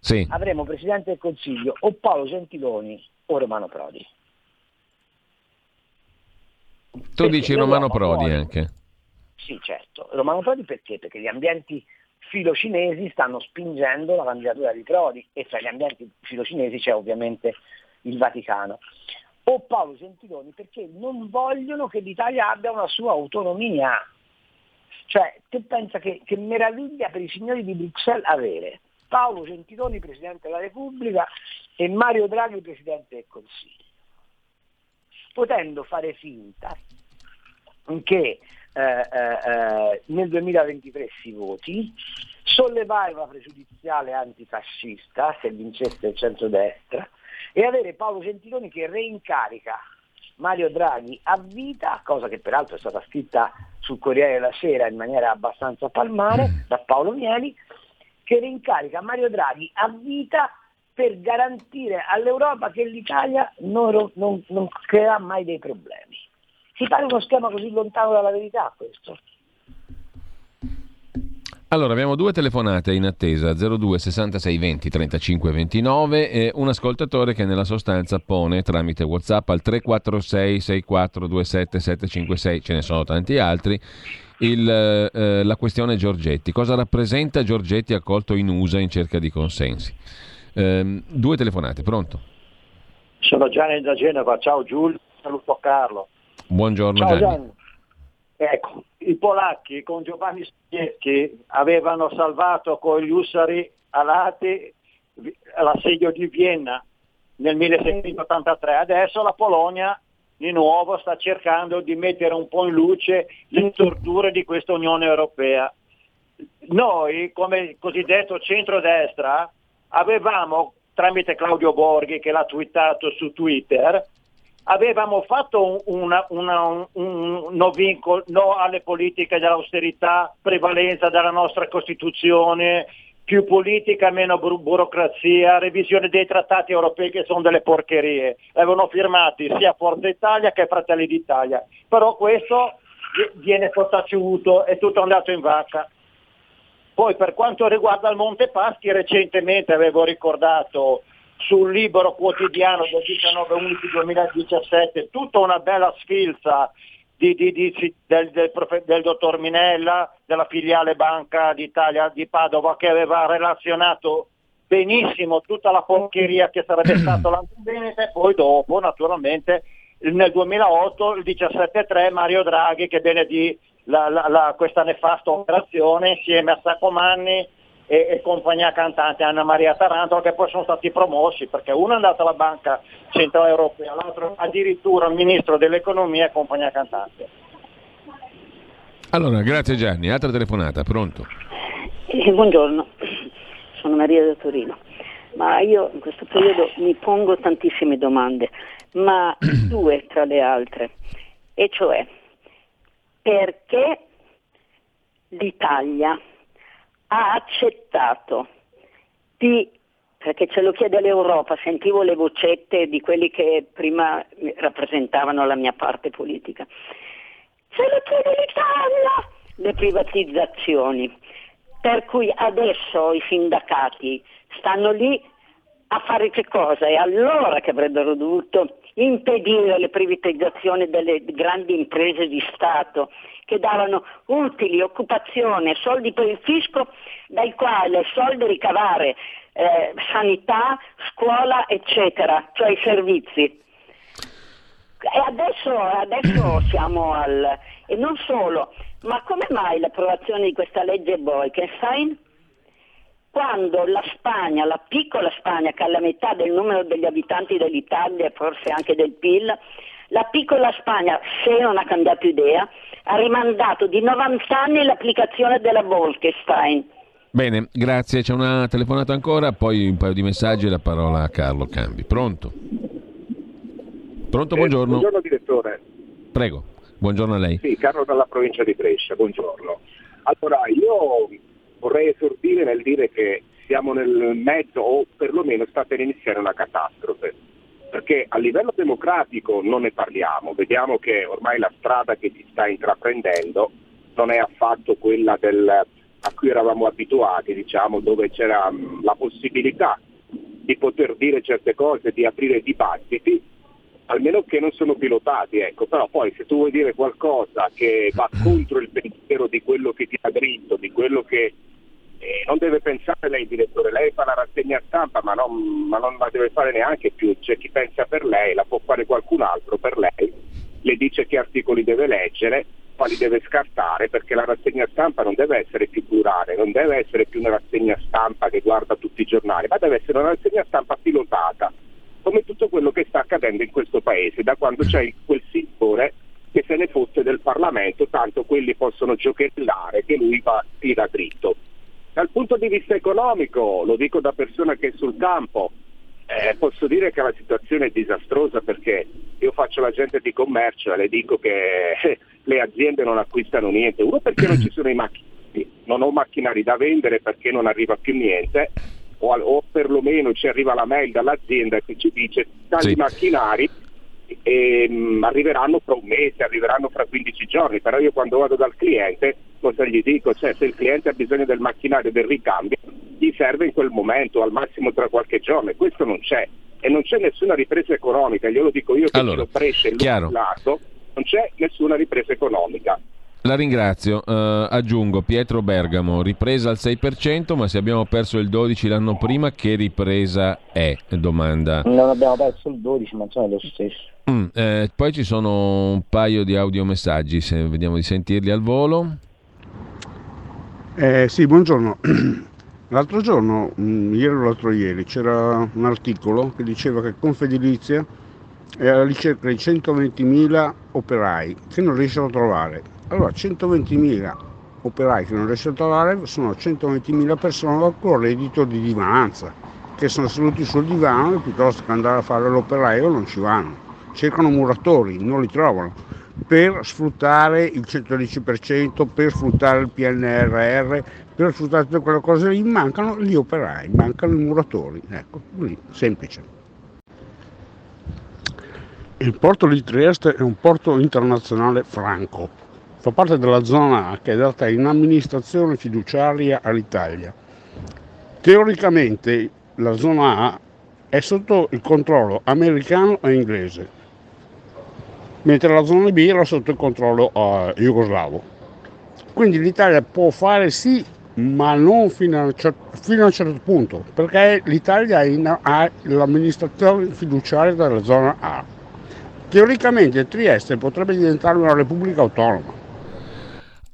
Sì. Avremo Presidente del Consiglio o Paolo Gentiloni o Romano Prodi. Tu perché dici Romano Prodi vuole... anche? Sì, certo. Romano Prodi perché? Perché gli ambienti filocinesi stanno spingendo la candidatura di Prodi e tra gli ambienti filocinesi c'è ovviamente il Vaticano. O Paolo Gentiloni perché non vogliono che l'Italia abbia una sua autonomia. Cioè, te pensa che, che meraviglia per i signori di Bruxelles avere Paolo Gentiloni Presidente della Repubblica e Mario Draghi Presidente del Consiglio, potendo fare finta che eh, eh, nel 2023 si voti, sollevare una pregiudiziale antifascista se vincesse il centrodestra e avere Paolo Gentiloni che reincarica Mario Draghi a vita, cosa che peraltro è stata scritta sul Corriere della Sera in maniera abbastanza palmare da Paolo Mieli, che reincarica Mario Draghi a vita per garantire all'Europa che l'Italia non, non, non creerà mai dei problemi. Si pare uno schema così lontano dalla verità questo? Allora, abbiamo due telefonate in attesa, 02 66 20 35 29 e un ascoltatore che nella sostanza pone tramite WhatsApp al 346 6427 756, ce ne sono tanti altri, il, eh, la questione Giorgetti. Cosa rappresenta Giorgetti accolto in USA in cerca di consensi? Eh, due telefonate, pronto? Sono Gianni da Genova, ciao Giulio, saluto Carlo. Buongiorno ciao, Gianni. Gianni. Ecco, i polacchi con Giovanni Spiecchi avevano salvato con gli ussari alati l'assedio di Vienna nel 1683, adesso la Polonia di nuovo sta cercando di mettere un po' in luce le torture di questa Unione Europea. Noi, come cosiddetto centrodestra, avevamo, tramite Claudio Borghi che l'ha twittato su Twitter, avevamo fatto una, una, un, un no, vincolo, no alle politiche dell'austerità, prevalenza della nostra Costituzione, più politica, meno bur- burocrazia, revisione dei trattati europei che sono delle porcherie. Avevano firmati sia Forza Italia che Fratelli d'Italia, però questo viene sottaciuto, è tutto andato in vacca. Poi per quanto riguarda il Monte Paschi, recentemente avevo ricordato sul libero quotidiano del 19-11-2017 tutta una bella sfilza di, di, di, del, del, del, dottor Minella, della filiale Banca d'Italia di Padova, che aveva relazionato benissimo tutta la porcheria che sarebbe stato l'Antiveneta e poi dopo, naturalmente, nel 2008, il 17-3, Mario Draghi che benedì la, la, la, questa nefasta operazione insieme a Saccomanni e, e compagnia cantante Anna Maria Taranto che poi sono stati promossi perché uno è andato alla Banca Centrale Europea, l'altro addirittura il Ministro dell'Economia e compagnia cantante. Allora, grazie Gianni. Altra telefonata, pronto? Eh, buongiorno, sono Maria da Torino. Ma io in questo periodo mi pongo tantissime domande, ma due tra le altre, e cioè perché l'Italia ha accettato di, perché ce lo chiede l'Europa, sentivo le vocette di quelli che prima rappresentavano la mia parte politica, ce lo chiede l'Italia, le privatizzazioni. Per cui adesso i sindacati stanno lì a fare che cosa? È allora che avrebbero dovuto impedire le privatizzazioni delle grandi imprese di Stato che davano utili, occupazione, soldi per il fisco dai quali soldi ricavare eh, sanità, scuola, eccetera, cioè i servizi. E adesso, adesso siamo al... e non solo, ma come mai l'approvazione di questa legge Bolkenstein? Quando la Spagna, la piccola Spagna, che ha la metà del numero degli abitanti dell'Italia e forse anche del PIL, la piccola Spagna, se non ha cambiato idea, ha rimandato di 90 anni l'applicazione della Bolkestein. Bene, grazie. C'è una telefonata ancora, poi un paio di messaggi e la parola a Carlo Cambi. Pronto? Pronto, eh, buongiorno. buongiorno direttore. Prego, buongiorno a lei. Sì, Carlo dalla provincia di Brescia, buongiorno. Allora, io vorrei esordire nel dire che siamo nel mezzo o perlomeno sta per iniziare una catastrofe, perché a livello democratico non ne parliamo, vediamo che ormai la strada che si sta intraprendendo non è affatto quella del, a cui eravamo abituati, diciamo, dove c'era la possibilità di poter dire certe cose, di aprire dibattiti, almeno che non sono pilotati, ecco. però poi se tu vuoi dire qualcosa che va contro il pensiero di quello che ti ha dritto, di quello che eh, non deve pensare lei direttore, lei fa la rassegna stampa ma non, ma non la deve fare neanche più, c'è chi pensa per lei, la può fare qualcun altro per lei, le dice che articoli deve leggere, quali deve scartare perché la rassegna stampa non deve essere più plurale, non deve essere più una rassegna stampa che guarda tutti i giornali, ma deve essere una rassegna stampa pilotata, come tutto quello che sta accadendo in questo paese, da quando c'è quel signore che se ne fosse del Parlamento, tanto quelli possono giocherellare che lui va tira dritto. Dal punto di vista economico, lo dico da persona che è sul campo, eh, posso dire che la situazione è disastrosa perché io faccio l'agente di commercio e le dico che eh, le aziende non acquistano niente. Uno perché non ci sono i macchinari, non ho macchinari da vendere perché non arriva più niente, o, o perlomeno ci arriva la mail dall'azienda che ci dice tanti sì. macchinari e, mh, arriveranno fra un mese, arriveranno fra 15 giorni, però io quando vado dal cliente cosa gli dico? Cioè se il cliente ha bisogno del macchinario del ricambio gli serve in quel momento, al massimo tra qualche giorno e questo non c'è e non c'è nessuna ripresa economica, glielo dico io che allora, lo Brescia e lato, non c'è nessuna ripresa economica. La ringrazio. Uh, aggiungo Pietro Bergamo, ripresa al 6%, ma se abbiamo perso il 12 l'anno prima, che ripresa è? Domanda. Non abbiamo perso il 12, ma insomma è lo stesso. Mm, eh, poi ci sono un paio di audiomessaggi, se vediamo di sentirli al volo. Eh, sì, buongiorno. L'altro giorno, mm, ieri o l'altro ieri, c'era un articolo che diceva che Confedilizia è alla ricerca di 120.000 operai che non riescono a trovare allora 120.000 operai che non riescono a trovare sono 120.000 persone con reddito di divananza, che sono seduti sul divano e piuttosto che andare a fare l'operaio non ci vanno. Cercano muratori, non li trovano, per sfruttare il 110%, per sfruttare il PNRR, per sfruttare tutte quelle cose lì, mancano gli operai, mancano i muratori. Ecco, lì, semplice. Il porto di Trieste è un porto internazionale franco, fa parte della zona A che è data in amministrazione fiduciaria all'Italia. Teoricamente la zona A è sotto il controllo americano e inglese, mentre la zona B era sotto il controllo uh, jugoslavo. Quindi l'Italia può fare sì, ma non fino a, un certo, fino a un certo punto, perché l'Italia ha l'amministrazione fiduciaria della zona A. Teoricamente Trieste potrebbe diventare una repubblica autonoma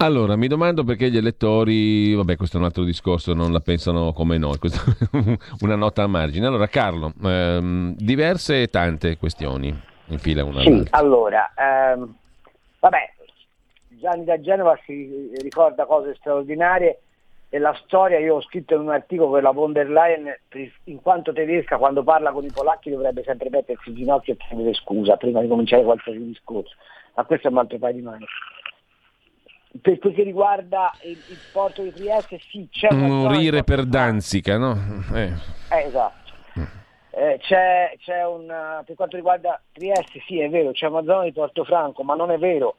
allora, mi domando perché gli elettori, vabbè questo è un altro discorso, non la pensano come noi, questa è una nota a margine. Allora Carlo, ehm, diverse e tante questioni in fila una Sì, allora, ehm, vabbè, Gianni da Genova si ricorda cose straordinarie e la storia, io ho scritto in un articolo che la von der Leyen, in quanto tedesca, quando parla con i polacchi dovrebbe sempre mettersi in ginocchio e chiedere scusa prima di cominciare qualsiasi discorso, ma questo è un altro paio di mani per quel che riguarda il, il, porto di Trieste, sì, c'è una Morire per Danzica, no? Eh. Eh, esatto. Eh, c'è, c'è una, per quanto riguarda Trieste, sì, è vero, c'è una zona di Porto Franco, ma non è vero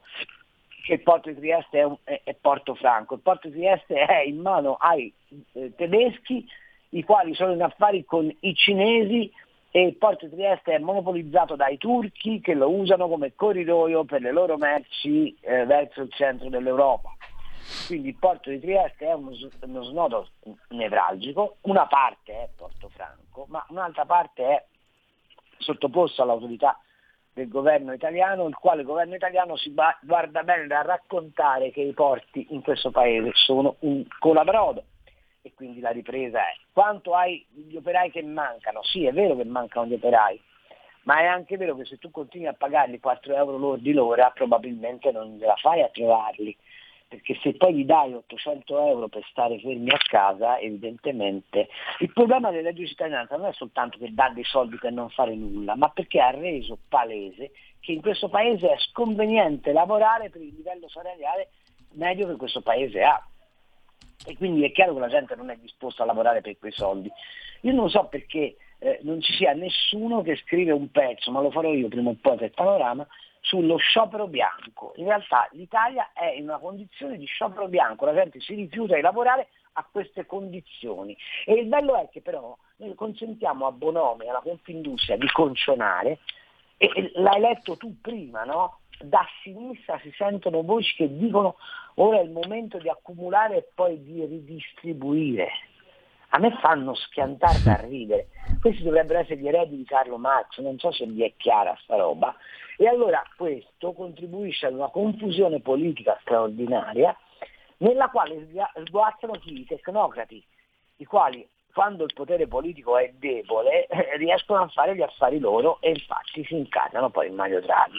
che il porto di Trieste è, un, è, è, Porto Franco. Il porto di Trieste è in mano ai eh, tedeschi, i quali sono in affari con i cinesi e il porto di Trieste è monopolizzato dai turchi che lo usano come corridoio per le loro merci eh, verso il centro dell'Europa. Quindi il porto di Trieste è uno, uno snodo nevralgico, una parte è Porto Franco, ma un'altra parte è sottoposto all'autorità del governo italiano, il quale governo italiano si guarda bene da raccontare che i porti in questo paese sono un colabrodo e quindi la ripresa è quanto hai gli operai che mancano? Sì, è vero che mancano gli operai, ma è anche vero che se tu continui a pagarli 4 euro lordi l'ora probabilmente non la fai a trovarli perché se poi gli dai 800 euro per stare fermi a casa, evidentemente il problema del reddito di cittadinanza non è soltanto che dà dei soldi per non fare nulla, ma perché ha reso palese che in questo paese è sconveniente lavorare per il livello salariale medio che questo paese ha. E quindi è chiaro che la gente non è disposta a lavorare per quei soldi. Io non so perché eh, non ci sia nessuno che scrive un pezzo, ma lo farò io prima o poi per Panorama, sullo sciopero bianco. In realtà l'Italia è in una condizione di sciopero bianco, la gente si rifiuta di lavorare a queste condizioni. E il bello è che però noi consentiamo a Bonomi, alla Confindustria, di concionare, e l'hai letto tu prima, no? Da sinistra si sentono voci che dicono ora è il momento di accumulare e poi di ridistribuire. A me fanno schiantare da ridere. Questi dovrebbero essere gli eredi di Carlo Marx, non so se vi è chiara sta roba, e allora questo contribuisce ad una confusione politica straordinaria nella quale sguazzano chi? I tecnocrati, i quali quando il potere politico è debole eh, riescono a fare gli affari loro e infatti si incarnano poi in Mario Draghi.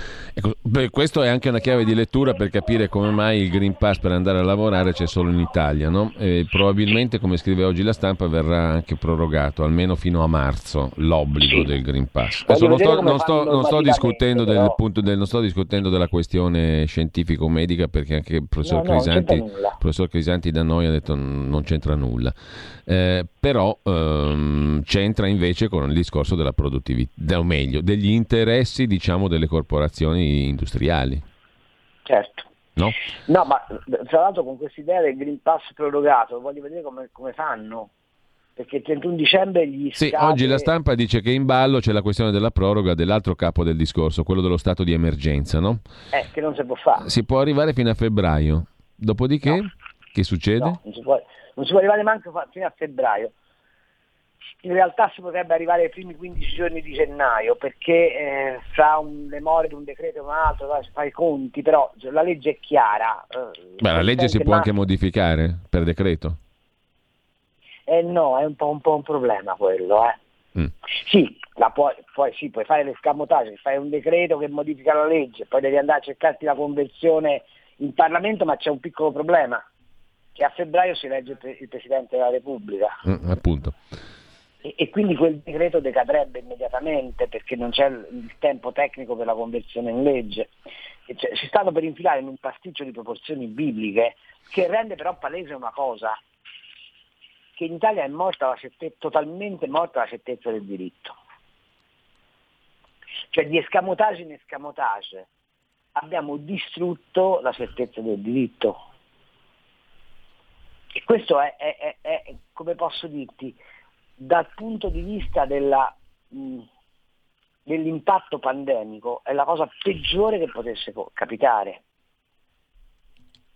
Ecco, beh, questo è anche una chiave di lettura per capire come mai il Green Pass per andare a lavorare c'è solo in Italia. No? probabilmente, come scrive oggi la stampa, verrà anche prorogato almeno fino a marzo l'obbligo sì. del Green Pass. Adesso non sto, non, sto, non, sto discutendo del punto del, non sto discutendo della questione scientifico-medica perché anche il professor, no, Crisanti, no, professor Crisanti da noi ha detto non c'entra nulla. Eh, però ehm, c'entra invece con il discorso della produttività, o meglio, degli interessi diciamo, delle corporazioni industriali. Certo. No? no, ma tra l'altro con questa idea del Green Pass prorogato voglio vedere come, come fanno perché il 31 dicembre gli sì, scade... oggi la stampa dice che in ballo c'è la questione della proroga dell'altro capo del discorso, quello dello stato di emergenza, no? Eh, che non si può fare. Si può arrivare fino a febbraio. Dopodiché, no. che succede? No, non si può non si può arrivare manco fino a febbraio. In realtà si potrebbe arrivare ai primi 15 giorni di gennaio perché eh, fra un memoria di un decreto e un altro fa i conti, però la legge è chiara. Eh, Beh, la legge si può ma... anche modificare per decreto? Eh no, è un po' un, po un problema quello. Eh. Mm. Sì, puoi, puoi, sì, puoi fare l'escamotage, fai un decreto che modifica la legge, poi devi andare a cercarti la conversione in Parlamento, ma c'è un piccolo problema che a febbraio si legge il Presidente della Repubblica. Mm, appunto. E, quindi quel decreto decadrebbe immediatamente perché non c'è il tempo tecnico per la conversione in legge. Cioè, si stanno per infilare in un pasticcio di proporzioni bibliche che rende però palese una cosa, che in Italia è morta certezza, totalmente morta la certezza del diritto. Cioè di escamotage in escamotage abbiamo distrutto la certezza del diritto e questo è, è, è, è, come posso dirti, dal punto di vista della, mh, dell'impatto pandemico, è la cosa peggiore che potesse capitare.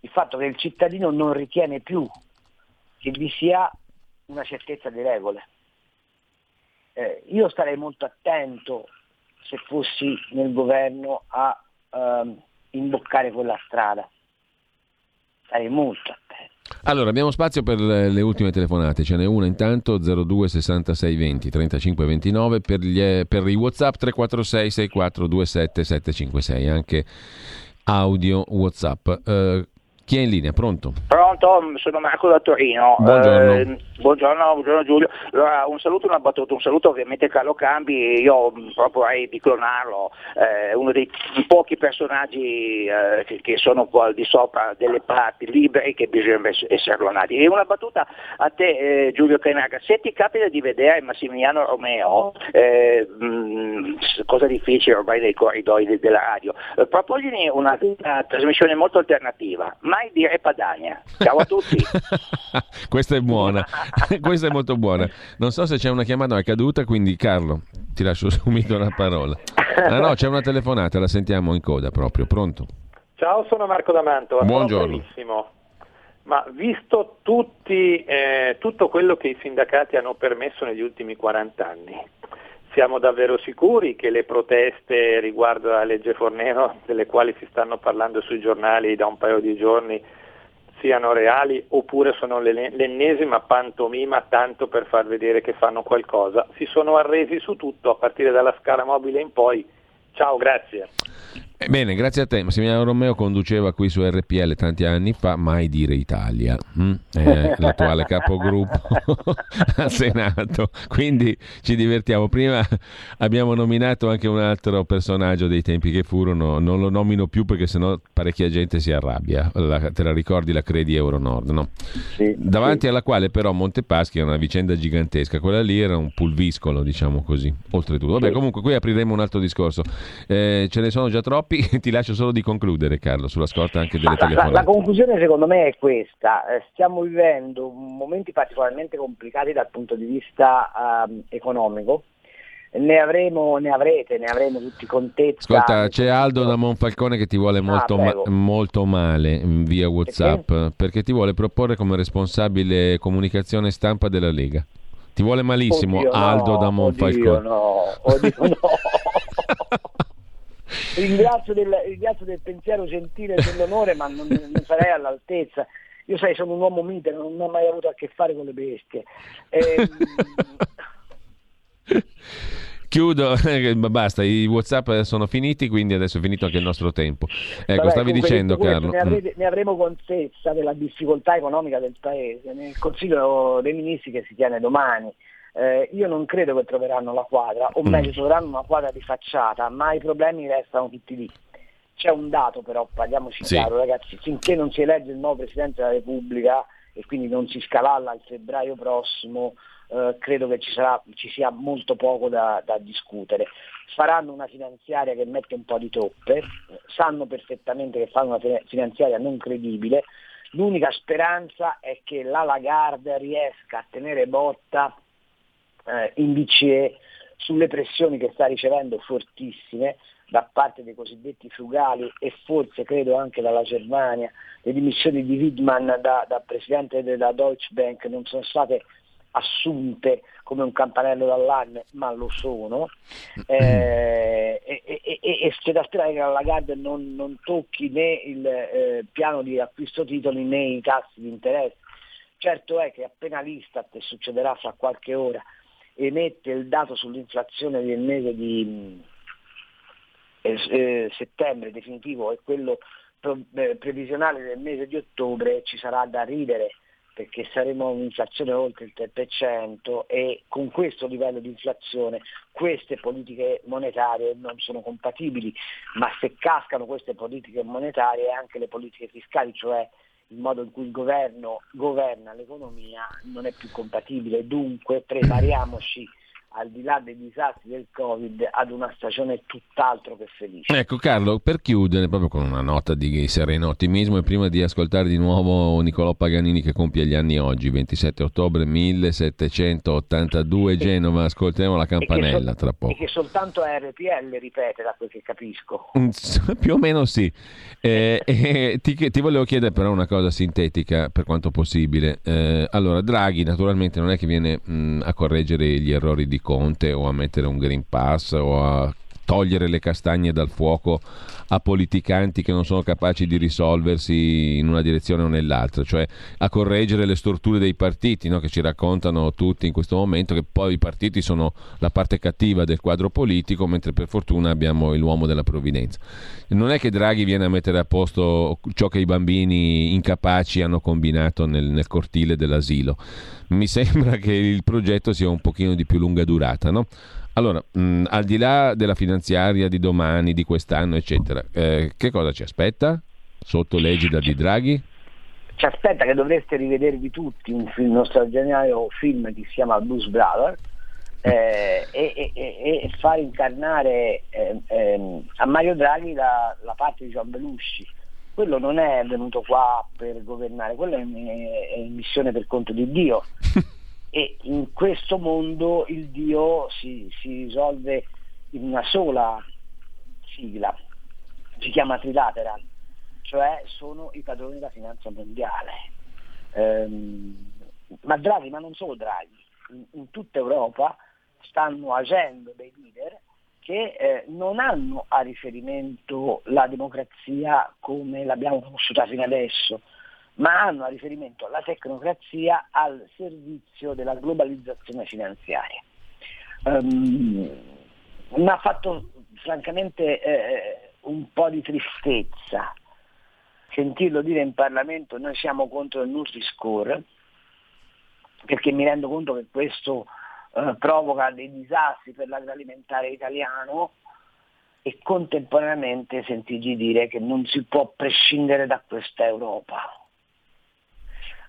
Il fatto che il cittadino non ritiene più che vi sia una certezza di regole. Eh, io starei molto attento se fossi nel governo a ehm, imboccare quella strada. Starei molto attento. Allora, abbiamo spazio per le ultime telefonate, ce n'è una intanto 02 66 20 35 29 per, gli, per i Whatsapp 346 64 27 756, anche audio Whatsapp. Uh, Chi è in linea? Pronto? Pronto, sono Marco da Torino. Buongiorno. Eh, buongiorno, buongiorno Giulio. Allora, un saluto, una battuta, un saluto ovviamente a Carlo Cambi, io mh, proporrei di clonarlo, eh, uno dei pochi personaggi eh, che, che sono qua al di sopra delle parti libere che bisogna essere clonati. E una battuta a te eh, Giulio Cainaga, se ti capita di vedere Massimiliano Romeo, eh, mh, cosa difficile ormai nei corridoi de- della radio, eh, propogli una, una trasmissione molto alternativa, mai dire Padania. Ciao a tutti. Questa è buona, questa è molto buona. Non so se c'è una chiamata, ma è caduta, quindi Carlo, ti lascio subito la parola. Ah no, c'è una telefonata, la sentiamo in coda proprio. Pronto? Ciao, sono Marco da Mantova. Sono Buongiorno. Ma visto tutti, eh, tutto quello che i sindacati hanno permesso negli ultimi 40 anni, siamo davvero sicuri che le proteste riguardo alla legge Fornero, delle quali si stanno parlando sui giornali da un paio di giorni, siano reali oppure sono l'ennesima pantomima tanto per far vedere che fanno qualcosa? Si sono arresi su tutto a partire dalla scala mobile in poi. Ciao, grazie. Eh, Bene, grazie a te. Massimiliano Romeo conduceva qui su RPL tanti anni fa, mai dire Italia, mm? Eh, l'attuale capogruppo al Senato. Quindi ci divertiamo. Prima abbiamo nominato anche un altro personaggio dei tempi che furono, non lo nomino più perché sennò parecchia gente si arrabbia. La- te la ricordi la Credi Euronord, no? Davanti alla quale però Montepaschi era una vicenda gigantesca, quella lì era un pulviscolo, diciamo così. Oltretutto, vabbè, Sì. comunque qui apriremo un altro discorso. Eh, ce ne sono già troppi, ti lascio solo di concludere, Carlo, sulla scorta anche delle Ma la, la- la telefonate. conclusione secondo me è questa, Eh, stiamo vivendo momenti particolarmente complicati dal punto di vista ehm, economico, ne avremo, ne avrete, ne avremo tutti contezza. Ascolta, c'è Aldo da Monfalcone che ti vuole molto, ma- Ah, prego. molto male mm, via WhatsApp perché ti vuole proporre come responsabile comunicazione stampa della Lega. Ti vuole malissimo Oddio, Aldo no, da Oddio Monfalcone. no, oddio no. ringrazio, del, ringrazio del pensiero gentile e dell'onore, ma non, non sarei all'altezza. Io sai, sono un uomo mite, non ho mai avuto a che fare con le bestie. Ehm, Chiudo, eh, basta, i WhatsApp sono finiti, quindi adesso è finito anche il nostro tempo. Ecco, Vabbè, stavi dicendo Carlo. Ne, mm. avrete- ne avremo contezza della difficoltà economica del Paese nel Consiglio dei Ministri che si tiene domani. Eh, io non credo che troveranno la quadra, o Mm. meglio troveranno una quadra di facciata, ma i problemi restano tutti lì. C'è un dato però, parliamoci Sì. chiaro ragazzi, finché non si elegge il nuovo Presidente della Repubblica e quindi non si scalalla il febbraio prossimo, eh, credo che ci, sarà, ci sia molto poco da, da discutere. Faranno una finanziaria che mette un po' di toppe, eh, sanno perfettamente che fanno una fi- finanziaria non credibile, l'unica speranza è che la Lagarde riesca a tenere botta eh, in BCE sulle pressioni che sta ricevendo fortissime da parte dei cosiddetti frugali e forse credo anche dalla Germania. Le dimissioni di Widman da, da presidente della Deutsche Bank non sono state assunte come un campanello d'allarme, ma lo sono. Eh, e, e- e- c'è da sperare che la Lagarde non, non tocchi né il eh, piano di acquisto titoli né i tassi di interesse. Certo è che appena l'Istat, e succederà fra qualche ora, emette il dato sull'inflazione del mese di eh, eh, settembre definitivo e quello eh, previsionale del mese di ottobre, ci sarà da ridere perché saremo a un'inflazione oltre il 3% e con questo livello di inflazione queste politiche monetarie non sono compatibili, ma se cascano queste politiche monetarie anche le politiche fiscali, cioè il modo in cui il governo governa l'economia non è più compatibile, dunque prepariamoci al di là dei disastri del Covid ad una stagione tutt'altro che felice. Ecco Carlo, per chiudere proprio con una nota di sereno ottimismo e prima di ascoltare di nuovo Nicolò Paganini che compie gli anni oggi, 27 ottobre 1782 Genova, ascolteremo la E campanella sol- tra E poco. che soltanto RPL ripete da quel che capisco. Mm, Più o meno sì. Eh, eh, ti, ti volevo chiedere però una cosa sintetica per quanto possibile. Eh, allora, Draghi naturalmente non è che viene mh, a correggere gli errori di Conte o a mettere un Green Pass o a togliere le castagne dal fuoco a politicanti che non sono capaci di risolversi in una direzione o nell'altra, cioè a correggere le storture dei partiti no? che ci raccontano tutti in questo momento che poi i partiti sono la parte cattiva del quadro politico, mentre per fortuna abbiamo l'uomo della provvidenza. Non è che Draghi viene a mettere a posto ciò che i bambini incapaci hanno combinato nel, nel cortile dell'asilo. Mi sembra che il progetto sia un pochino di più lunga durata, no? Allora, mh, al di là della finanziaria di domani, di quest'anno, eccetera, eh, che cosa ci aspetta sotto l'egida di Draghi? Ci aspetta che dovreste rivedervi tutti un, film, uno straordinario film che si chiama Blues Brother eh, e, e, e, far incarnare eh, a Mario Draghi la, la, parte di Gian Belushi. Quello non è venuto qua per governare, quello è, è missione per conto di Dio. e in questo mondo il Dio si, si risolve in una sola sigla, si chiama trilateral, cioè sono i padroni della finanza mondiale. Ehm, ma Draghi, ma non solo Draghi, in, in tutta Europa stanno agendo dei leader che eh, non hanno a riferimento la democrazia come l'abbiamo conosciuta fino adesso, ma hanno a riferimento la tecnocrazia al servizio della globalizzazione finanziaria. Um, mi ha fatto francamente eh, un po' di tristezza sentirlo dire in Parlamento noi siamo contro il Nutri-Score, perché mi rendo conto che questo eh, provoca dei disastri per l'agroalimentare italiano e contemporaneamente sentirgli dire che non si può prescindere da questa Europa.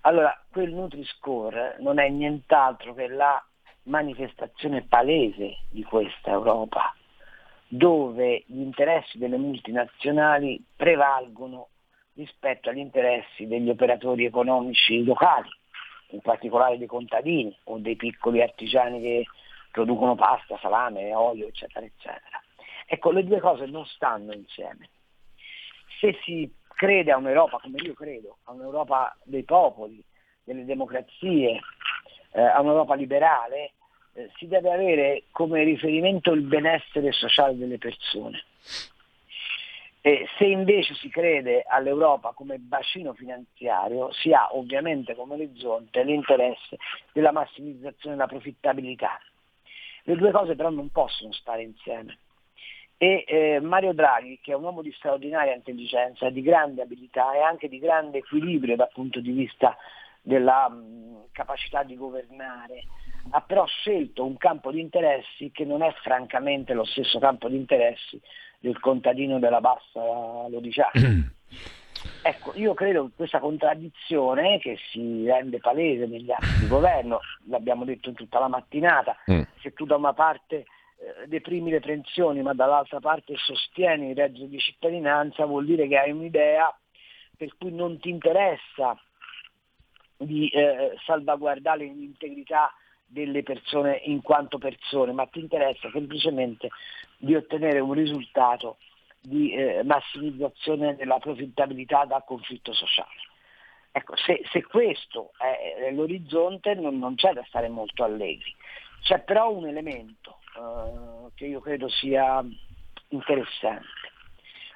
Allora, quel Nutri-Score non è nient'altro che la manifestazione palese di questa Europa, dove gli interessi delle multinazionali prevalgono rispetto agli interessi degli operatori economici locali, in particolare dei contadini o dei piccoli artigiani che producono pasta, salame, olio, eccetera, eccetera. Ecco, le due cose non stanno insieme. Se si crede a un'Europa, come io credo, a un'Europa dei popoli, delle democrazie, eh, a un'Europa liberale, eh, si deve avere come riferimento il benessere sociale delle persone. E se invece si crede all'Europa come bacino finanziario, si ha ovviamente come orizzonte l'interesse della massimizzazione della profittabilità. Le due cose però non possono stare insieme e eh, Mario Draghi, che è un uomo di straordinaria intelligenza, di grande abilità e anche di grande equilibrio dal punto di vista della mh, capacità di governare, ha però scelto un campo di interessi che non è francamente lo stesso campo di interessi del contadino della bassa Lodiciana. Ecco, io credo che questa contraddizione che si rende palese negli atti di governo, l'abbiamo detto in tutta la mattinata, mm. se tu da una parte deprimi le pensioni ma dall'altra parte sostieni il reddito di cittadinanza, vuol dire che hai un'idea per cui non ti interessa di eh, salvaguardare l'integrità delle persone in quanto persone, ma ti interessa semplicemente di ottenere un risultato di eh, massimizzazione della profittabilità dal conflitto sociale. Ecco, se, se questo è l'orizzonte non, non, c'è da stare molto allegri. C'è però un elemento eh, che io credo sia interessante.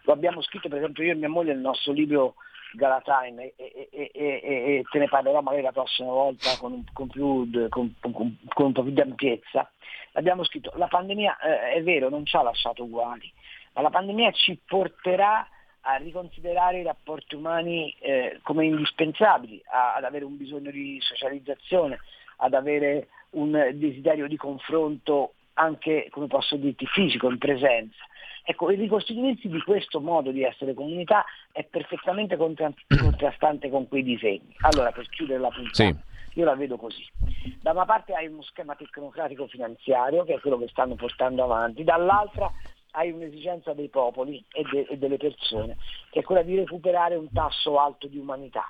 Lo abbiamo scritto per esempio io e mia moglie nel nostro libro Galatime e, e, e, e, te ne parlerò magari la prossima volta con, con, più, con, con un po' più di ampiezza. L'abbiamo scritto, la pandemia eh, è vero, non ci ha lasciato uguali, ma la pandemia ci porterà a riconsiderare i rapporti umani eh, come indispensabili, a, ad avere un bisogno di socializzazione, ad avere un desiderio di confronto anche, come posso dirti, fisico, in presenza. Ecco, il ricostituirsi di questo modo di essere comunità è perfettamente contra- contrastante con quei disegni. Allora, per chiudere la puntata, sì. io la vedo così. Da una parte hai uno schema tecnocratico finanziario, che è quello che stanno portando avanti, dall'altra hai un'esigenza dei popoli e, de- e delle persone, che è quella di recuperare un tasso alto di umanità.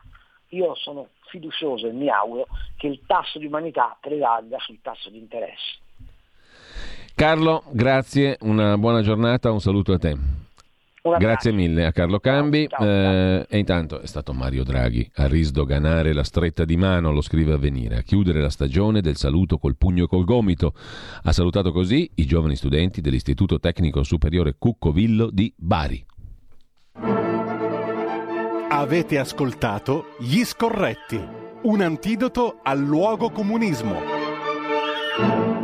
Io sono fiducioso e mi auguro che il tasso di umanità prevalga sul tasso di interesse. Carlo, grazie, una buona giornata, un saluto a te. Grazie mille a Carlo Cambi. Ciao, ciao, eh, e intanto è stato Mario Draghi a risdoganare la stretta di mano, lo scrive a venire, a chiudere la stagione del saluto col pugno e col gomito. Ha salutato così i giovani studenti dell'Istituto Tecnico Superiore Cuccovillo di Bari. Avete ascoltato Gli Scorretti, un antidoto al luogo comunismo.